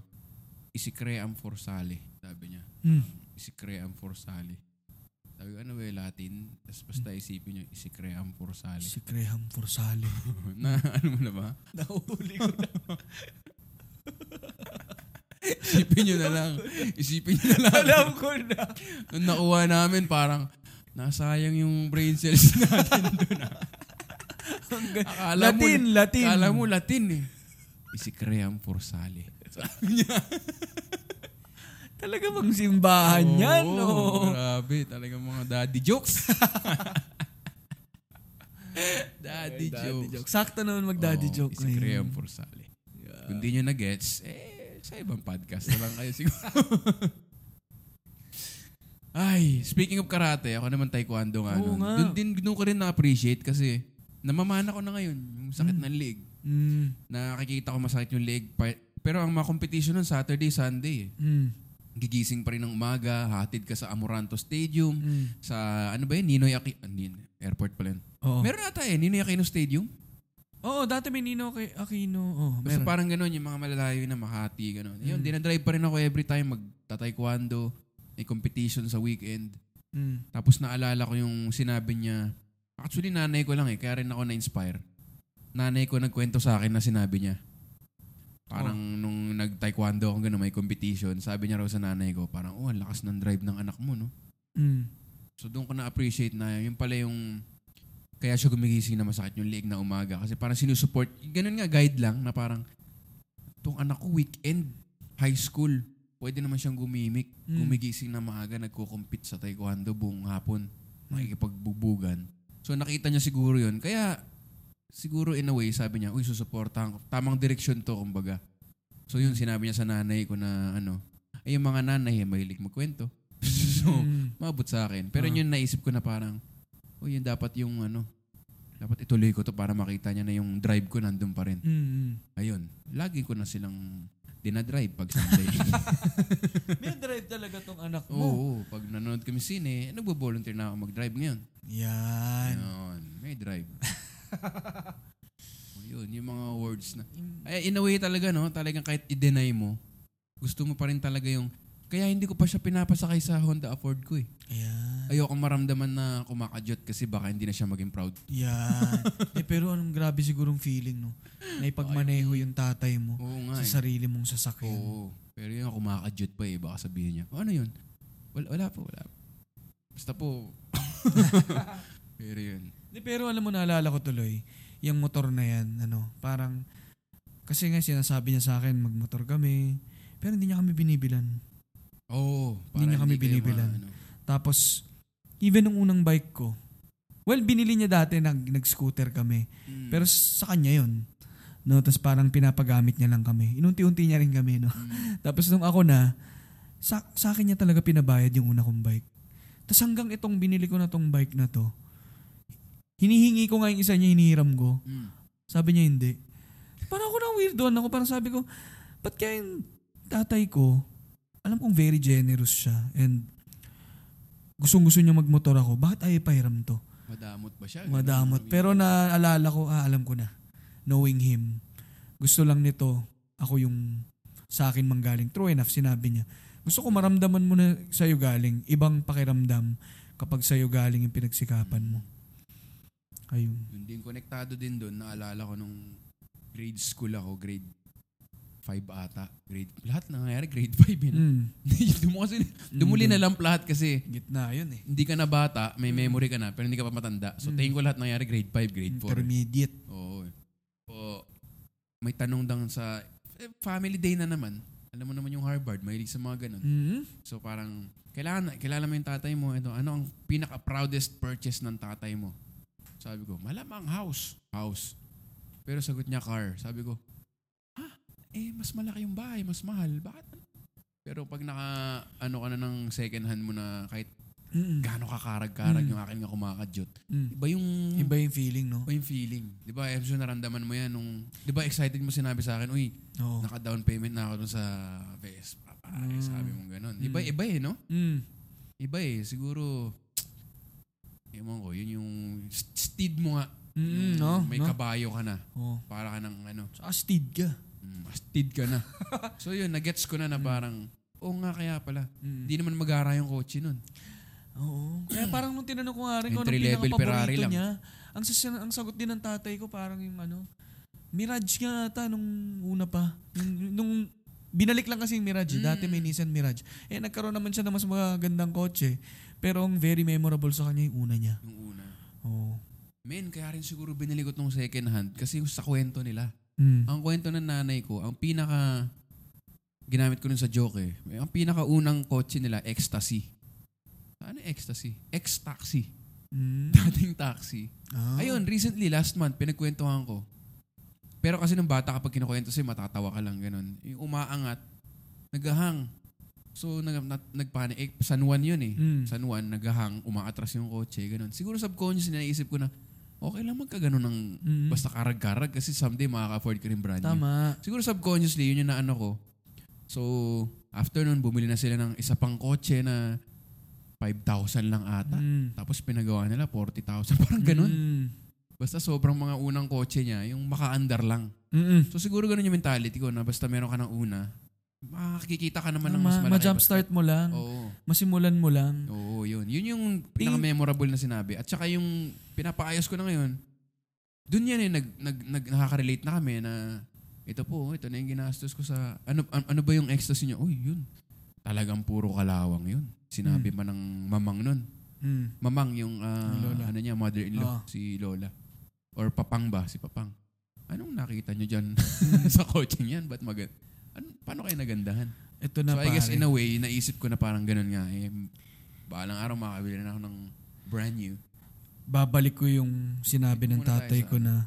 isikream forsale, sabi niya. Mm. Isikream forsale. Sabi ko, ano ba yung Latin? Tapos basta isipin niyo, isikream forsale. Si Graham Forsale. na, ano mo na ba? Nahuli ko na. Isipin niyo na lang. Isipin niyo na lang. Alam ko na. Nung nakuha namin, parang, nasayang yung brain cells natin doon. ah. Akala Latin, mo, Latin. Akala mo Latin eh. Isikream forsale. Sabi niya. Talaga bang simbahan yan? Oo, No? Grabe, talagang mga daddy jokes. daddy, jokes. Sakto naman mag-daddy Oo, joke. Isikream forsale. Kung di nyo na-gets, eh, sa ibang podcast na lang kayo siguro. Ay, speaking of karate, ako naman taekwondo nga. Oo nun. nga. Doon din, doon ko rin na-appreciate kasi namamana ko na ngayon, yung sakit ng leg. Mm. Nakikita ko masakit yung leg. Pero ang mga competition nun, Saturday, Sunday eh. Mm. Gigising pa rin ng umaga, hatid ka sa Amoranto Stadium, Mm. sa ano ba yun, Ninoy Aquino, airport pala yun. Oo. Meron ata eh, Ninoy Aquino Stadium. Oo, dati may Nino kay Aquino. Oh, Basta meron. parang gano'n, yung mga malalayo na Makati, gano'n. Yun, Mm. dinadrive pa rin ako every time magta-taekwondo, may competition sa weekend. Mm. Tapos naalala ko yung sinabi niya, actually nanay ko lang eh, kaya rin ako na-inspire. Nanay ko nagkwento sa akin na sinabi niya. Parang nung nag-taekwondo ako gano'n, may competition, sabi niya raw sa nanay ko, parang, oh, ang lakas ng drive ng anak mo, no? Mm. So doon ko na-appreciate na yun pala yung kaya siya gumigising na masakit yung leg na umaga. Kasi parang sinusupport, ganun nga guide lang na parang itong anak ko weekend, high school, pwede naman siyang gumimik. Mm. Gumigising na maaga, nagko-compete sa taekwondo buong hapon. Makikipagbubugan. So nakita niya siguro yun. Kaya siguro in a way, sabi niya, uy, susuportahan ko. Tamang direksyon to, kumbaga. So yun, sinabi niya sa nanay ko na ano, ay yung mga nanay, eh, mahilig magkwento. so, Mm. maabot sa akin. Pero Ah. yun naisip ko na parang, oh yun dapat yung ano, dapat ituloy ko to para makita niya na yung drive ko nandun pa rin. Mm. Ayun, lagi ko na silang dinadrive pag Sunday. May drive talaga tong anak Oo, mo. pag nanonood kami sine, nagbo-volunteer na ako mag-drive ngayon. Yan. Ayun, may drive. oh, yun, yung mga words na. Ay, in a way talaga, no? Talagang kahit i-deny mo, gusto mo pa rin talaga yung, kaya hindi ko pa siya pinapasakay sa Honda Accord ko eh. Yan. Ayoko maramdaman na kumakadyot kasi baka hindi na siya maging proud. Yan. eh, pero anong grabe sigurong feeling, no? Na ipagmaneho yung tatay mo Oo nga eh. sa sarili mong sasakyan. Oo. Pero yun, kumakadyot pa eh. Baka sabihin niya, "O, ano yun? Wala, wala po, wala po. Basta po. pero yun. Di, pero alam mo, naalala ko tuloy, yung motor na yan, ano, parang, kasi nga sinasabi niya sa akin, magmotor kami, pero hindi niya kami binibilan. Oo. Hindi niya kami kayo binibilan. ma- ano. Tapos, even nung unang bike ko, well, binili niya dati, nag, nag-scooter kami. Mm. Pero sa kanya yun. No, tapos parang pinapagamit niya lang kami. Inunti-unti niya rin kami, no. Mm. Tapos nung ako na, sa, sa akin niya talaga pinabayad yung una kong bike. Tapos hanggang itong binili ko na tong bike na to, hinihingi ko nga yung isa niya, hinihiram ko. Mm. Sabi niya hindi. Parang ako na weirdo ako. Parang sabi ko, ba't kaya yung tatay ko, alam kong very generous siya and gustong gusto niya magmotor ako, bakit ayaw pahiram to? Madamot ba siya? Madamot. Pero naalala ko, ah, alam ko na. Knowing him. Gusto lang nito, ako yung sa akin manggaling. True enough, sinabi niya. Gusto ko maramdaman mo na sa'yo galing. Ibang pakiramdam kapag sa'yo galing yung pinagsikapan mo. Ayun. Yun din, konektado din doon. Naalala ko nung grade school ako, grade 5 ata. Grade, lahat nangyayari grade 5 yun. Mm. Doon mo kasi, dumuli na lang lahat kasi Gitna yun eh. hindi ka na bata, may memory ka na, pero hindi ka pa matanda. So, Mm. tingin ko lahat nangyari grade 5, grade 4. Intermediate. Oo. O, may tanong dang sa eh, family day na naman. alam mo naman yung Harvard, mahilig sa mga ganun. Mhm. So parang, kailangan, kilala mo yung tatay mo, ito, ano ang pinaka-proudest purchase ng tatay mo? Sabi ko, malamang house. House. Pero sagot niya car. Sabi ko, ha? Eh, mas malaki yung bahay, mas mahal. Bakit? Pero pag naka, ano ka na ng second hand mo na kahit Mm. gaano kakarag-karag Mm. yung akin nga kumakadyot. Mm. Iba yung, Iba yung feeling, no? iba yung feeling. Di ba, Ebso, naramdaman mo yan nung, di ba, excited mo sinabi sa akin, uy, Oo. naka-down payment na ako dun sa Vespa. Pare, Mm. sabi mo gano'n. Iba, Mm. iba eh, no? Mm. Iba eh. Siguro, ewan ko, yun yung st- steed mo nga. Mm, Yung no? may no? kabayo ka na. Oo. Para ka ng ano, Saka steed ka. mm, steed ka na. so yun, nagets ko na na parang, oo nga kaya pala. Mm. Hindi naman mag-ara yung kotse nun. Oo. Kaya parang nung tinanong ko nga rin kung Ferrari pinaka-paborito niya, ang, sas- ang sagot din ng tatay ko parang yung ano, Mirage nga ata nung una pa. Yung, nung binalik lang kasi yung Mirage. Mm. Dati may Nissan Mirage. Eh nagkaroon naman siya ng mas magandang kotse. Pero ang very memorable sa kanya yung una niya. Yung una. Oo. Men, kaya rin siguro binili ko tong second hand kasi sa kwento nila. Mm. Ang kwento ng nanay ko, ang pinaka ginamit ko nun sa joke eh. Ang pinakaunang kotse nila, ecstasy. Ano ecstasy? Ex-taxi. Mm. Dating taxi. Ah. Ayun, recently, last month, pinagkwentuhan ko. Pero kasi nung bata kapag kinukwento sa'yo, matatawa ka lang, ganun. Yung umaangat, nagahang. So, nag, nag, nagpanik. Eh, San Juan yun eh. Mm. San Juan, nagahang, umaatras yung kotse, ganun. Siguro subconscious, naisip ko na, okay lang magkaganon ng Mm. basta karag-karag kasi someday makaka-afford ka rin brand new. Tama. Siguro subconsciously, yun yung naano ko. So, after nun, bumili na sila ng isa pang kotse na 5,000 lang ata. Mm. Tapos pinagawa nila 40,000. Parang ganun. Mm. Basta sobrang mga unang kotse niya, yung maka-under lang. Mm-mm. So siguro ganun yung mentality ko na basta meron ka ng una, makikita ka naman ng mas malaki. Ma-jumpstart mo lang. Oo. Masimulan mo lang. Oo, yun. Yun yung pinaka-memorable na sinabi. At saka yung pinapaayos ko na ngayon, dun yan eh, nag, nag, nag, nakaka-relate na kami na ito po, ito na yung ginastos ko sa, ano, an- ano ba yung ecstasy niya? Uy, yun. Talagang puro kalawang yun. Sinabi pa ng mamang nun. Mm. Mamang yung, Yung lola. ano niya, mother-in-law, Oo. si Lola. Or Papang ba? Si Papang. Anong nakita nyo dyan sa coaching yan? Ba't mag... Ano, paano kayo nagandahan? Ito na so I guess in a way, naisip ko na parang ganun nga. Eh, balang araw makabili na ako ng brand new. babalik ko yung sinabi Dito ng tatay ko na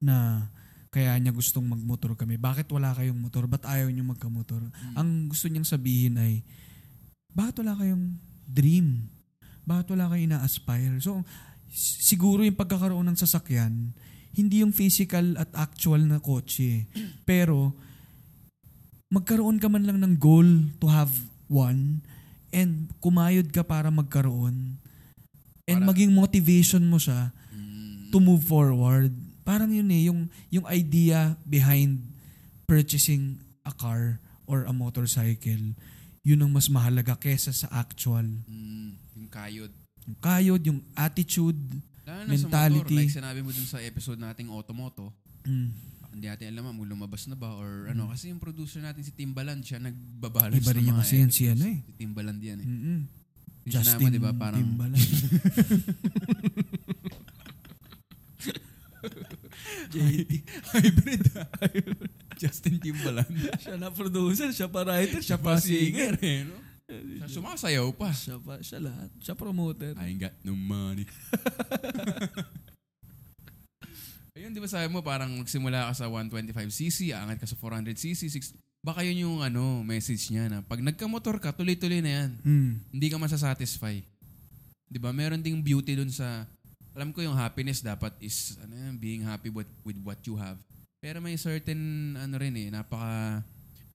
na kaya niya gustong magmotor kami. Bakit wala kayong motor? Ba't ayaw niyo magkamotor? Hmm. Ang gusto niyang sabihin ay, bakit wala kayong dream? Bakit wala kayong ina-aspire? So, siguro yung pagkakaroon ng sasakyan, hindi yung physical at actual na kotse. Pero, magkaroon ka man lang ng goal to have one and kumayod ka para magkaroon and Para- maging motivation mo siya Mm, to move forward. Parang yun eh, yung, yung idea behind purchasing a car or a motorcycle, yun ang mas mahalaga kesa sa actual. mm, yung kayod. Yung kayod, yung attitude. Lalo na Mentality. sa motor, like sinabi mo dun sa episode nating Automoto, Mm. Hindi natin alam mo lumabas na ba or ano. Kasi yung producer natin si Timbaland, siya nagbabalance Iba rin ng yung mga kasi yan si ano eh. Si Timbaland yan eh. Mm-mm. Yung sinama, di ba, parang Timbaland. hybrid ah. Justin Timbaland. siya na producer, siya pa writer, siya pa singer eh, no? Siya sumasayaw pa. Siya pa, siya lahat. Siya promoter. I ain't got no money. Ayun, di ba sabi mo, parang magsimula ka sa 125cc, aangat ka sa 400cc, 6, baka yun yung ano, message niya na pag nagkamotor ka, tuloy-tuloy na yan. Mm. Hindi ka masasatisfy. Di ba? Meron ding beauty dun sa, alam ko yung happiness dapat is, ano yan, being happy with, with what you have. Pero may certain, ano rin eh, napaka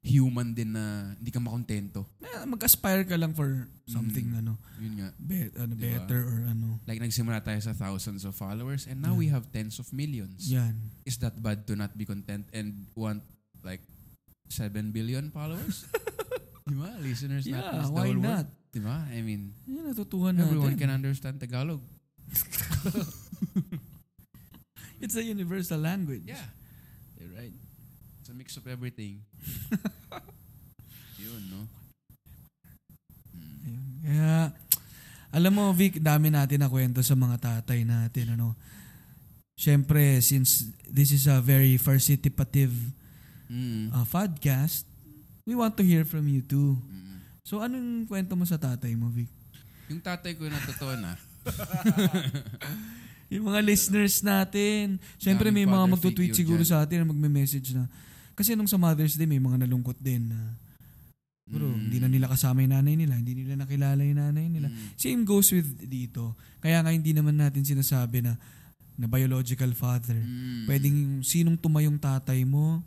human din na hindi ka makontento. Eh, Mag-aspire ka lang for something Mm. ano, Yun nga. be- ano Diba? better or ano. Like nagsimula tayo sa thousands of followers and now we have tens of millions. Yan. Is that bad to not be content and want like 7 billion followers? Di ba? Listeners Yeah, natin is the why whole not? world. Di ba? I mean, Yan natutuhan natin. everyone can understand Tagalog. It's a universal language. Yeah. You're right. It's a mix of everything. Yun, no? Mm. Ayun. Kaya, alam mo, Vic, dami natin na kwento sa mga tatay natin. Ano. Siyempre, since this is a very participative Mm. uh, podcast, we want to hear from you too. Mm. So, anong kwento mo sa tatay mo, Vic? Yung tatay ko na totoo na, Yung mga listeners natin. Siyempre, may mga figure siguro dyan. sa atin na magme-message na. Kasi nung sa Mother's Day, may mga nalungkot din na Bro, Mm. hindi na nila kasama yung nanay nila, hindi nila nakilala yung nanay nila. Mm. Same goes with dito. Kaya nga hindi naman natin sinasabi na na biological father. Mm. Pwedeng sinong tumayong tatay mo.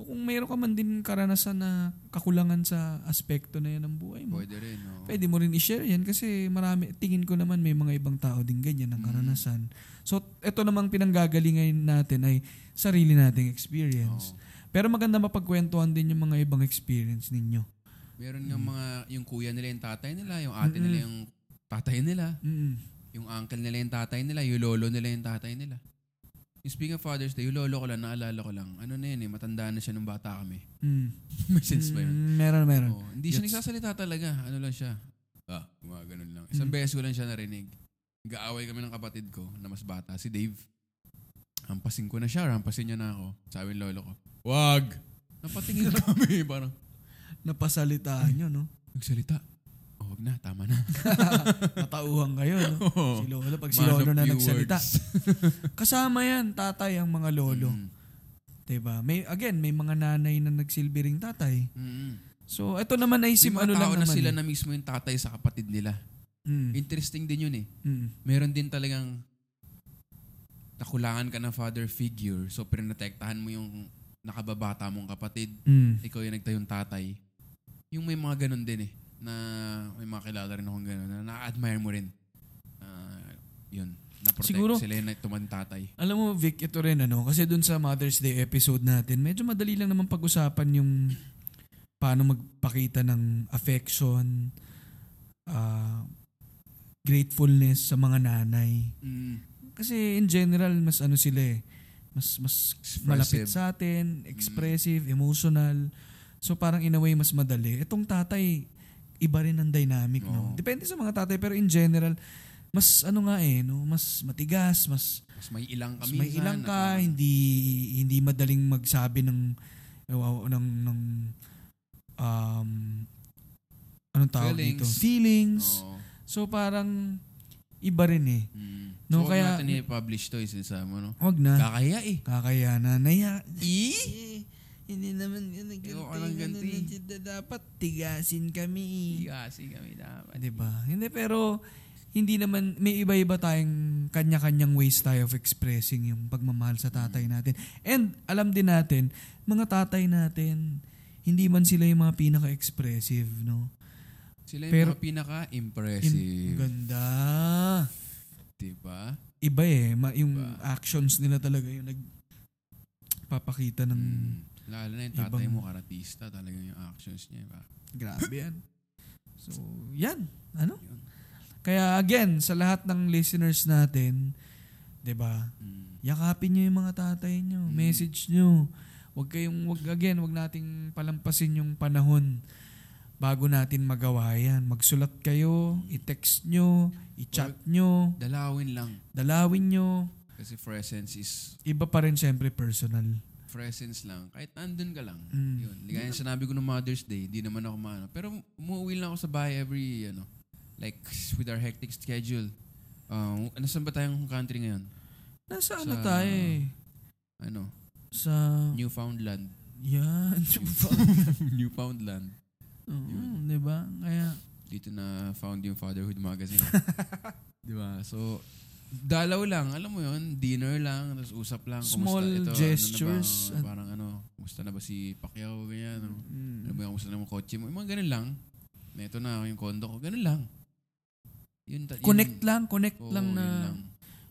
O kung mayroon ka man din karanasan na kakulangan sa aspekto na yan ng buhay mo. Pwede rin, no? Pwede mo rin i-share yan kasi marami, tingin ko naman may mga ibang tao din ganyan ng Mm. karanasan. So, ito namang pinanggagalingan natin ay sarili nating experience. Oo. Pero maganda mapagkwentuhan din yung mga ibang experience ninyo. Meron Mm. yung mga, yung kuya nila yung tatay nila, yung ate nila yung tatay nila, Mm. yung uncle nila yung tatay nila, yung lolo nila yung tatay nila. Yung speaking of Father's Day, yung lolo ko lang, naalala ko lang, ano na yun eh, matanda na siya nung bata kami. Mm. May sense ba yun? Mm, meron, meron. Oo. hindi siya Gets. nagsasalita talaga. Ano lang siya. Ah, mga ganun lang. Isang Mm. beses ko lang siya narinig. Nag-aaway kami ng kapatid ko na mas bata, si Dave. Hampasin ko na siya, or hampasin niya na ako. Sabi ng lolo ko, wag! Napatingin kami, parang, Napasalitaan nyo, no? nagsalita. Oh, wag na, tama na. Matauhan kayo, no? Oo. Si Lolo, pag si Lolo na nagsalita. Kasama yan, tatay ang mga lolo. Mm. 'Di ba? May, again, may mga nanay na nagsilbi ring tatay. Mm. So, ito naman ay sim, ano lang na naman. sila eh. na mismo yung tatay sa kapatid nila. Mm, Interesting din yun eh. mm, Meron din talagang nakulangan ka ng father figure. So, pinatektahan mo yung nakababata mong kapatid. mm. Ikaw yung nagtayong tatay. Yung may mga ganun din eh. Na may mga kilala rin akong ganun. Na na-admire mo rin. Ah, yun. Na-protect Siguro- sila yung tumang tatay. Alam mo, Vic, ito rin ano, kasi dun sa Mother's Day episode natin, medyo madali lang naman pag-usapan yung paano magpakita ng affection, ah, gratefulness sa mga nanay. Mm. Kasi in general, mas ano sila eh, mas, mas Expressive. malapit sa atin, expressive, emotional. So parang in a way, mas madali. Itong tatay, iba rin ang dynamic, no? Oo. Depende sa mga tatay, pero in general, mas ano nga eh, no? Mas matigas, mas, Mas may ilang mas kami. may ilang ka, hindi hindi madaling magsabi ng uh, ng ng um anong tawag dito? Feelings. Feelings. Oo. So parang iba rin eh. Mm. No, so, kaya- kaya, natin i-publish to, isa mo, no? Wag na. Kakaya eh. Kakaya na. Naya. Eh? Hindi naman yun Ayoko ng ganti. Dapat tigasin kami. Kasi kami dapat. Di ba? Hindi, pero hindi naman, may iba-iba tayong kanya-kanyang ways tayo of expressing yung pagmamahal sa tatay natin. And alam din natin, mga tatay natin, hindi man sila yung mga pinaka-expressive, no? Sila yung Pero- mga pinaka-impressive. In- ganda. diba? Iba eh. Ma- yung Diba? actions nila talaga yung nagpapakita ng Mm. Lalo na yung tatay Ibang- mo, karatista. Talagang yung actions niya. Ba? Grabe yan. So, yan. Ano? Yun. Kaya again, sa lahat ng listeners natin, 'di ba? Mm. Yakapin niyo yung mga tatay niyo, Mm. message niyo. Huwag kayong wag again, wag nating palampasin yung panahon bago natin magawa yan. Magsulat kayo, i-text nyo, i-chat nyo, Dalawin lang. dalawin nyo. Kasi presence is Iba pa rin syempre personal. presence lang. Kahit andun ka lang. Mm. Yun. Ligaya yung sinabi ko ng Mother's Day, di naman ako maano. Pero umuwi lang ako sa bahay every, ano, like with our hectic schedule. Uh, nasan ba tayong country ngayon? Nasa ano Sa- tayo eh? Ano? Sa... Newfoundland. Yan. Newfoundland. Oo, di ba? Kaya, Dito na found yung Fatherhood Magazine. di ba? So, dalaw lang. Alam mo yun, dinner lang, tapos usap lang. Small kumusta ito, gestures. Ano na ba, parang ano, kumusta na ba si Pacquiao, ganyan. Ano, mm, ano ba, kumusta na yung kotse mo. Yung mga ganun lang. Na ito na yung kondo ko. Ganun lang. Yun, ta- yun- connect lang, connect Oo, lang na yun lang.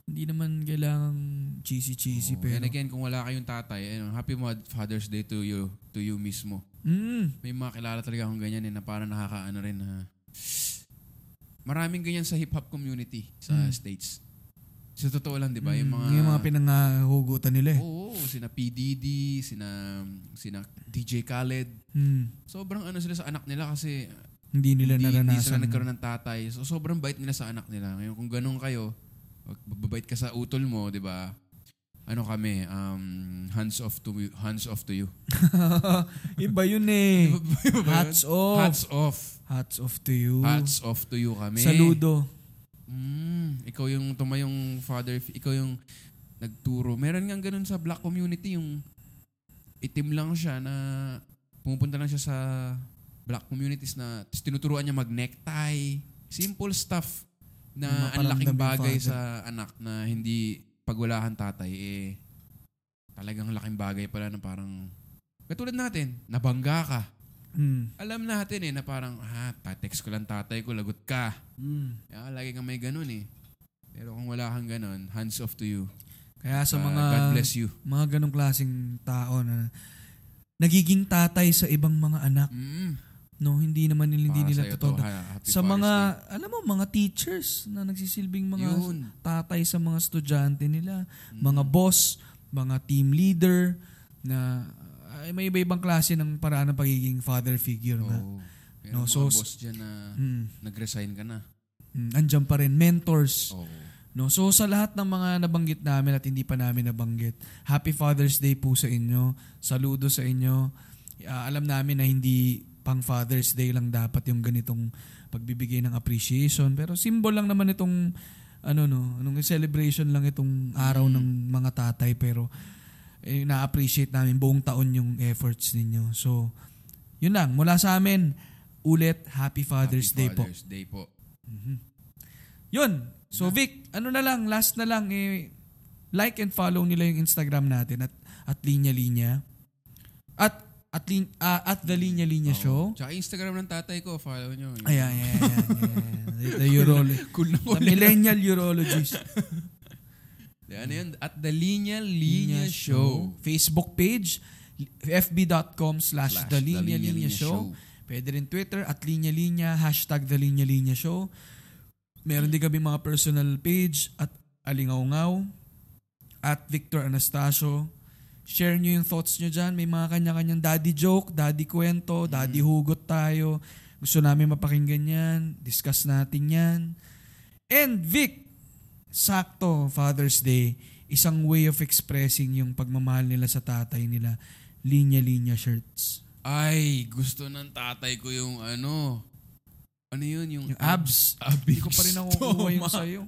hindi naman kailangang cheesy-cheesy Oo. pero... And again, kung wala kayong tatay, ayun, happy Father's Day to you, to you mismo. Mm, May mga kilala talaga akong ganyan eh, na parang nakakaano rin na maraming ganyan sa hip-hop community sa Mm. States. Sa totoo lang, di ba? mm, Yung mga, yung mga pinangahugutan nila eh. Oo, sina P. Diddy, sina, sina DJ Khaled. Mm, Sobrang ano sila sa anak nila kasi hindi nila hindi, naranasan. hindi sila nagkaroon ng tatay. So, sobrang bait nila sa anak nila. Ngayon, kung ganun kayo, babait ka sa utol mo, di ba? Ano kami, um, hands off to you, hands off to you. Iba yun eh. Hats off. Hats off. Hats off to you. Hats off to you kami. Saludo. Mm, ikaw yung tumayong father, ikaw yung nagturo. Meron nga ganun sa black community, yung itim lang siya na pumupunta lang siya sa black communities na tinuturuan niya mag-necktie. Simple stuff na ang laking bagay father. sa anak na hindi pagwalahan tatay eh talagang laking bagay pala na parang katulad natin, nabangga ka. Mm. Alam natin eh na parang, ah, text ko lang tatay ko, lagot ka. Mm. Kaya lagi kang may ganun eh. Pero kung wala kang ganun, hands off to you. Kaya sa Ah, mga God bless you. mga ganong klaseng tao na nagiging tatay sa ibang mga anak, Mm. No, hindi naman nila hindi Para nila totoo. to. Sa mga Day. alam mo mga teachers na nagsisilbing mga Yun. tatay sa mga estudyante nila, Mm. mga boss, mga team leader na ay, may iba-ibang klase ng paraan ng pagiging father figure na. Oo. Pero No, mga so- boss dyan na Mm, nag-resign ka na. mm, andyan pa rin mentors. Oo. No, so sa lahat ng mga nabanggit namin at hindi pa namin nabanggit, Happy Father's Day po sa inyo. Saludo sa inyo. Ah, alam namin na hindi pang Father's Day lang dapat yung ganitong pagbibigay ng appreciation, pero symbol lang naman itong ano no, anong celebration lang itong araw Mm. ng mga tatay pero eh, na-appreciate namin buong taon yung efforts ninyo. So, yun lang. Mula sa amin, ulit, Happy Father's Happy Day po. Father's Day po. Yun. So Vic, ano na lang, last na lang, eh, like and follow nila yung Instagram natin at at Linya Linya. At at, lin, ah, at The Linya Linya Oo. Show. Tsaka Instagram ng tatay ko, follow nyo. Ayan, ayan, ayan. ayan. The, Urolo- Cool na the. Millennial Urologist. Ano yun? At the Linya Linya Show. Facebook page, fb.com Slash The Linya Linya Show. Pwede rin Twitter at Linya Linya, hashtag The Linya Linya Show. Meron din kami mga personal page at Alingaungaw, at Victor Anastasio. Share nyo yung thoughts nyo dyan. May mga kanya-kanyang daddy joke, daddy kwento, daddy hugot tayo. Gusto namin mapakinggan yan. Discuss natin yan. And Vic, sakto Father's Day, isang way of expressing yung pagmamahal nila sa tatay nila. Linya-linya shirts. Ay, gusto ng tatay ko yung ano. Ano yun? Yung, Yung abs. Abig Hindi ko pa rin nakukuha yung stomach. sa'yo.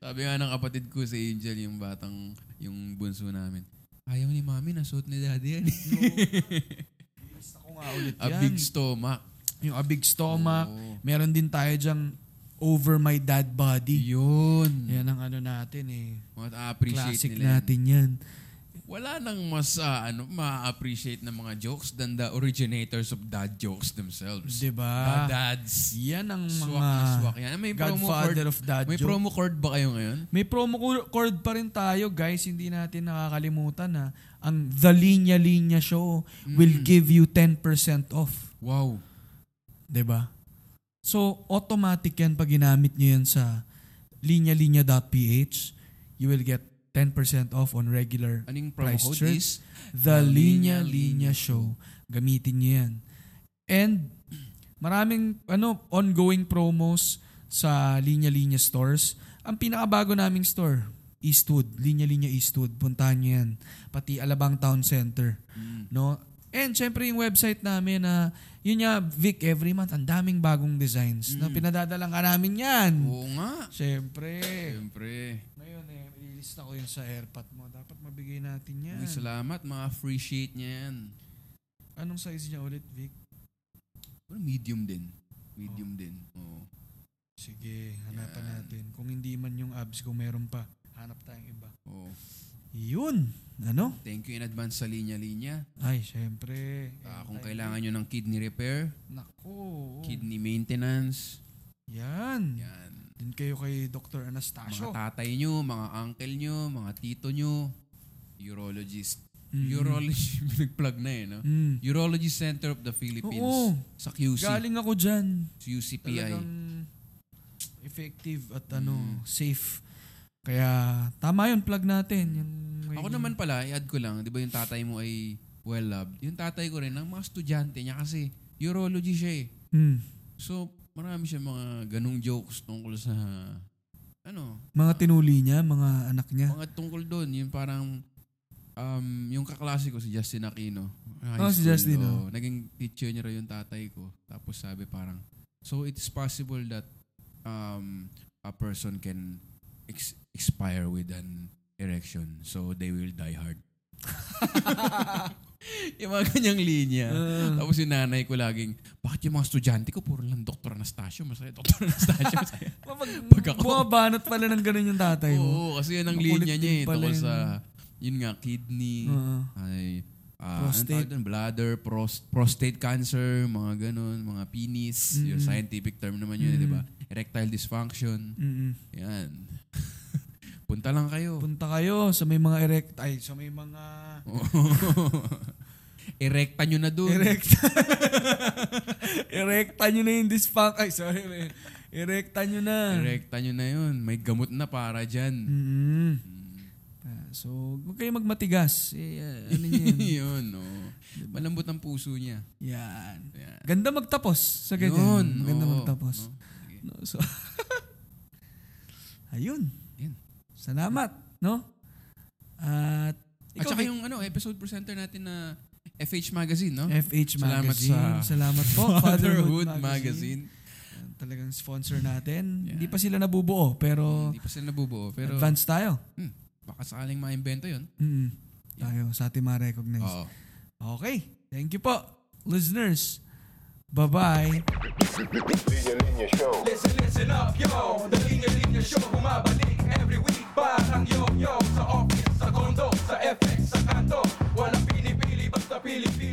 Sabi nga ng kapatid ko si Angel, yung batang, yung bunso namin. Ayaw ni mami, nasuot ni daddy yan. Gusto ko nga ulit A yan. big stomach. yung a big stomach. Oo. Meron din tayo dyang over my dad body. Yun. Yan ang ano natin eh. Ma-appreciate Classic nila yan. natin yan. Wala nang mas ah, ano, ma-appreciate ng mga jokes than the originators of dad jokes themselves. The Diba? dads. Yan ang Swak mga na swak yan. May promo card, godfather of dad may joke. promo card ba kayo ngayon? May promo co- code pa rin tayo, guys. Hindi natin nakakalimutan na ang The Linya Linya Show will Mm. give you 10% off. Wow. 'Di ba? So, automatic yan pag ginamit nyo yan sa linyalinya.ph. You will get 10% off on regular Anong promo Price code is? The Linya Linya Show. Gamitin nyo yan. And maraming ano ongoing promos sa Linya Linya stores. Ang pinakabago naming store, Eastwood, Linya Linya Eastwood. Puntahan nyo yan. Pati Alabang Town Center. Mm. No? And syempre yung website namin na yun nga, Vic, every month, ang daming bagong designs na Mm. pinadadalang ka namin yan. Oo nga. Syempre. Siyempre. Ngayon eh, ilista ko yun sa airpot mo. Dapat mabigay natin yan. Uy, salamat. Mga free sheet niya yan. Anong size niya ulit, Vic? Pero medium din. Medium din. Oo. Sige, hanapan Yan. natin. Kung hindi man yung abs, kung meron pa, hanap tayong iba. Oo. Yun. Ano? Thank you in advance sa linya-linya. Ay, syempre. Ah, kung kailangan nyo ng kidney repair, Naku. kidney maintenance, Yan. yan. Din kayo kay Dr. Anastasio. Mga tatay nyo, mga uncle nyo, mga tito nyo, urologist. Mm. Urology, nag-plug na eh, no? Mm. Urology Center of the Philippines. Oo. Sa QC. Galing ako dyan. sa UCPI. Talagang effective at ano, Mm. safe. Kaya tama yun, plug natin. Yung, Ako naman pala, i-add ko lang, di ba yung tatay mo ay well-loved? Yung tatay ko rin, ang mga estudyante niya kasi urology siya eh. Mm. So, marami siya mga ganong jokes tungkol sa ano, Mga tinuli niya, mga anak niya. mga tungkol doon, yung parang, um, yung kaklase ko, si Justin Aquino. Oh, si Justin, oo. Naging teacher niya yung tatay ko. Tapos sabi parang, so it's possible that um, a person can ex- expire with an erection. So they will die hard. yung mga ganyang linya. Ah. Tapos yung nanay ko laging, bakit yung mga estudyante ko puro lang Dr. Anastasio? Masaya Dr. Anastasio. Masaya. Pag ako- Bumabanat pala ng ganun yung tatay mo. Oo, kasi yan ang linya niya eh. Tungkol yun. sa, yun nga, kidney, Oo. ay, ah, Prostate. doon? Bladder, pros- prostate cancer, mga ganun, mga penis. Yung Mm. scientific term naman yun, Mm. di ba? Erectile dysfunction. Mm-mm. Yan. Punta lang kayo. Punta kayo sa may mga erect... Ay, sa may mga... Erecta nyo na doon. Erecta. Erecta nyo na yung dysfunction. Ay, sorry. man. Erecta nyo na. Erecta nyo na yun. May gamot na para dyan. Mm. Ah, So, huwag kayo magmatigas. Eh, ah, ano yun? yun, no. Malambot ang puso niya. Yan. Yan. Ganda magtapos sa ganyan. Yun, Ganda oo, magtapos. no? Sige. No, so, ayun. Salamat, no? At, At ikaw, saka Vic, yung ano, episode presenter natin na FH Magazine, no? FH Salamat Magazine. sa Salamat po. Fatherhood Magazine. Yan, Talagang sponsor natin. Yeah. Hindi pa sila nabubuo, pero Hindi pa sila nabubuo. Pero advance tayo. hmm, baka sakaling maimbento yun. Mm. Tayo sa ating ma-recognize. Oo. Okay. Thank you po, listeners. Bye-bye. Linya Linya Show. Listen, listen up, yo. The Linya Linya Show bumabalik every week. Parang yo-yo sa office, sa condo, sa FX, sa kanto. Walang pinipili, basta pili-pili.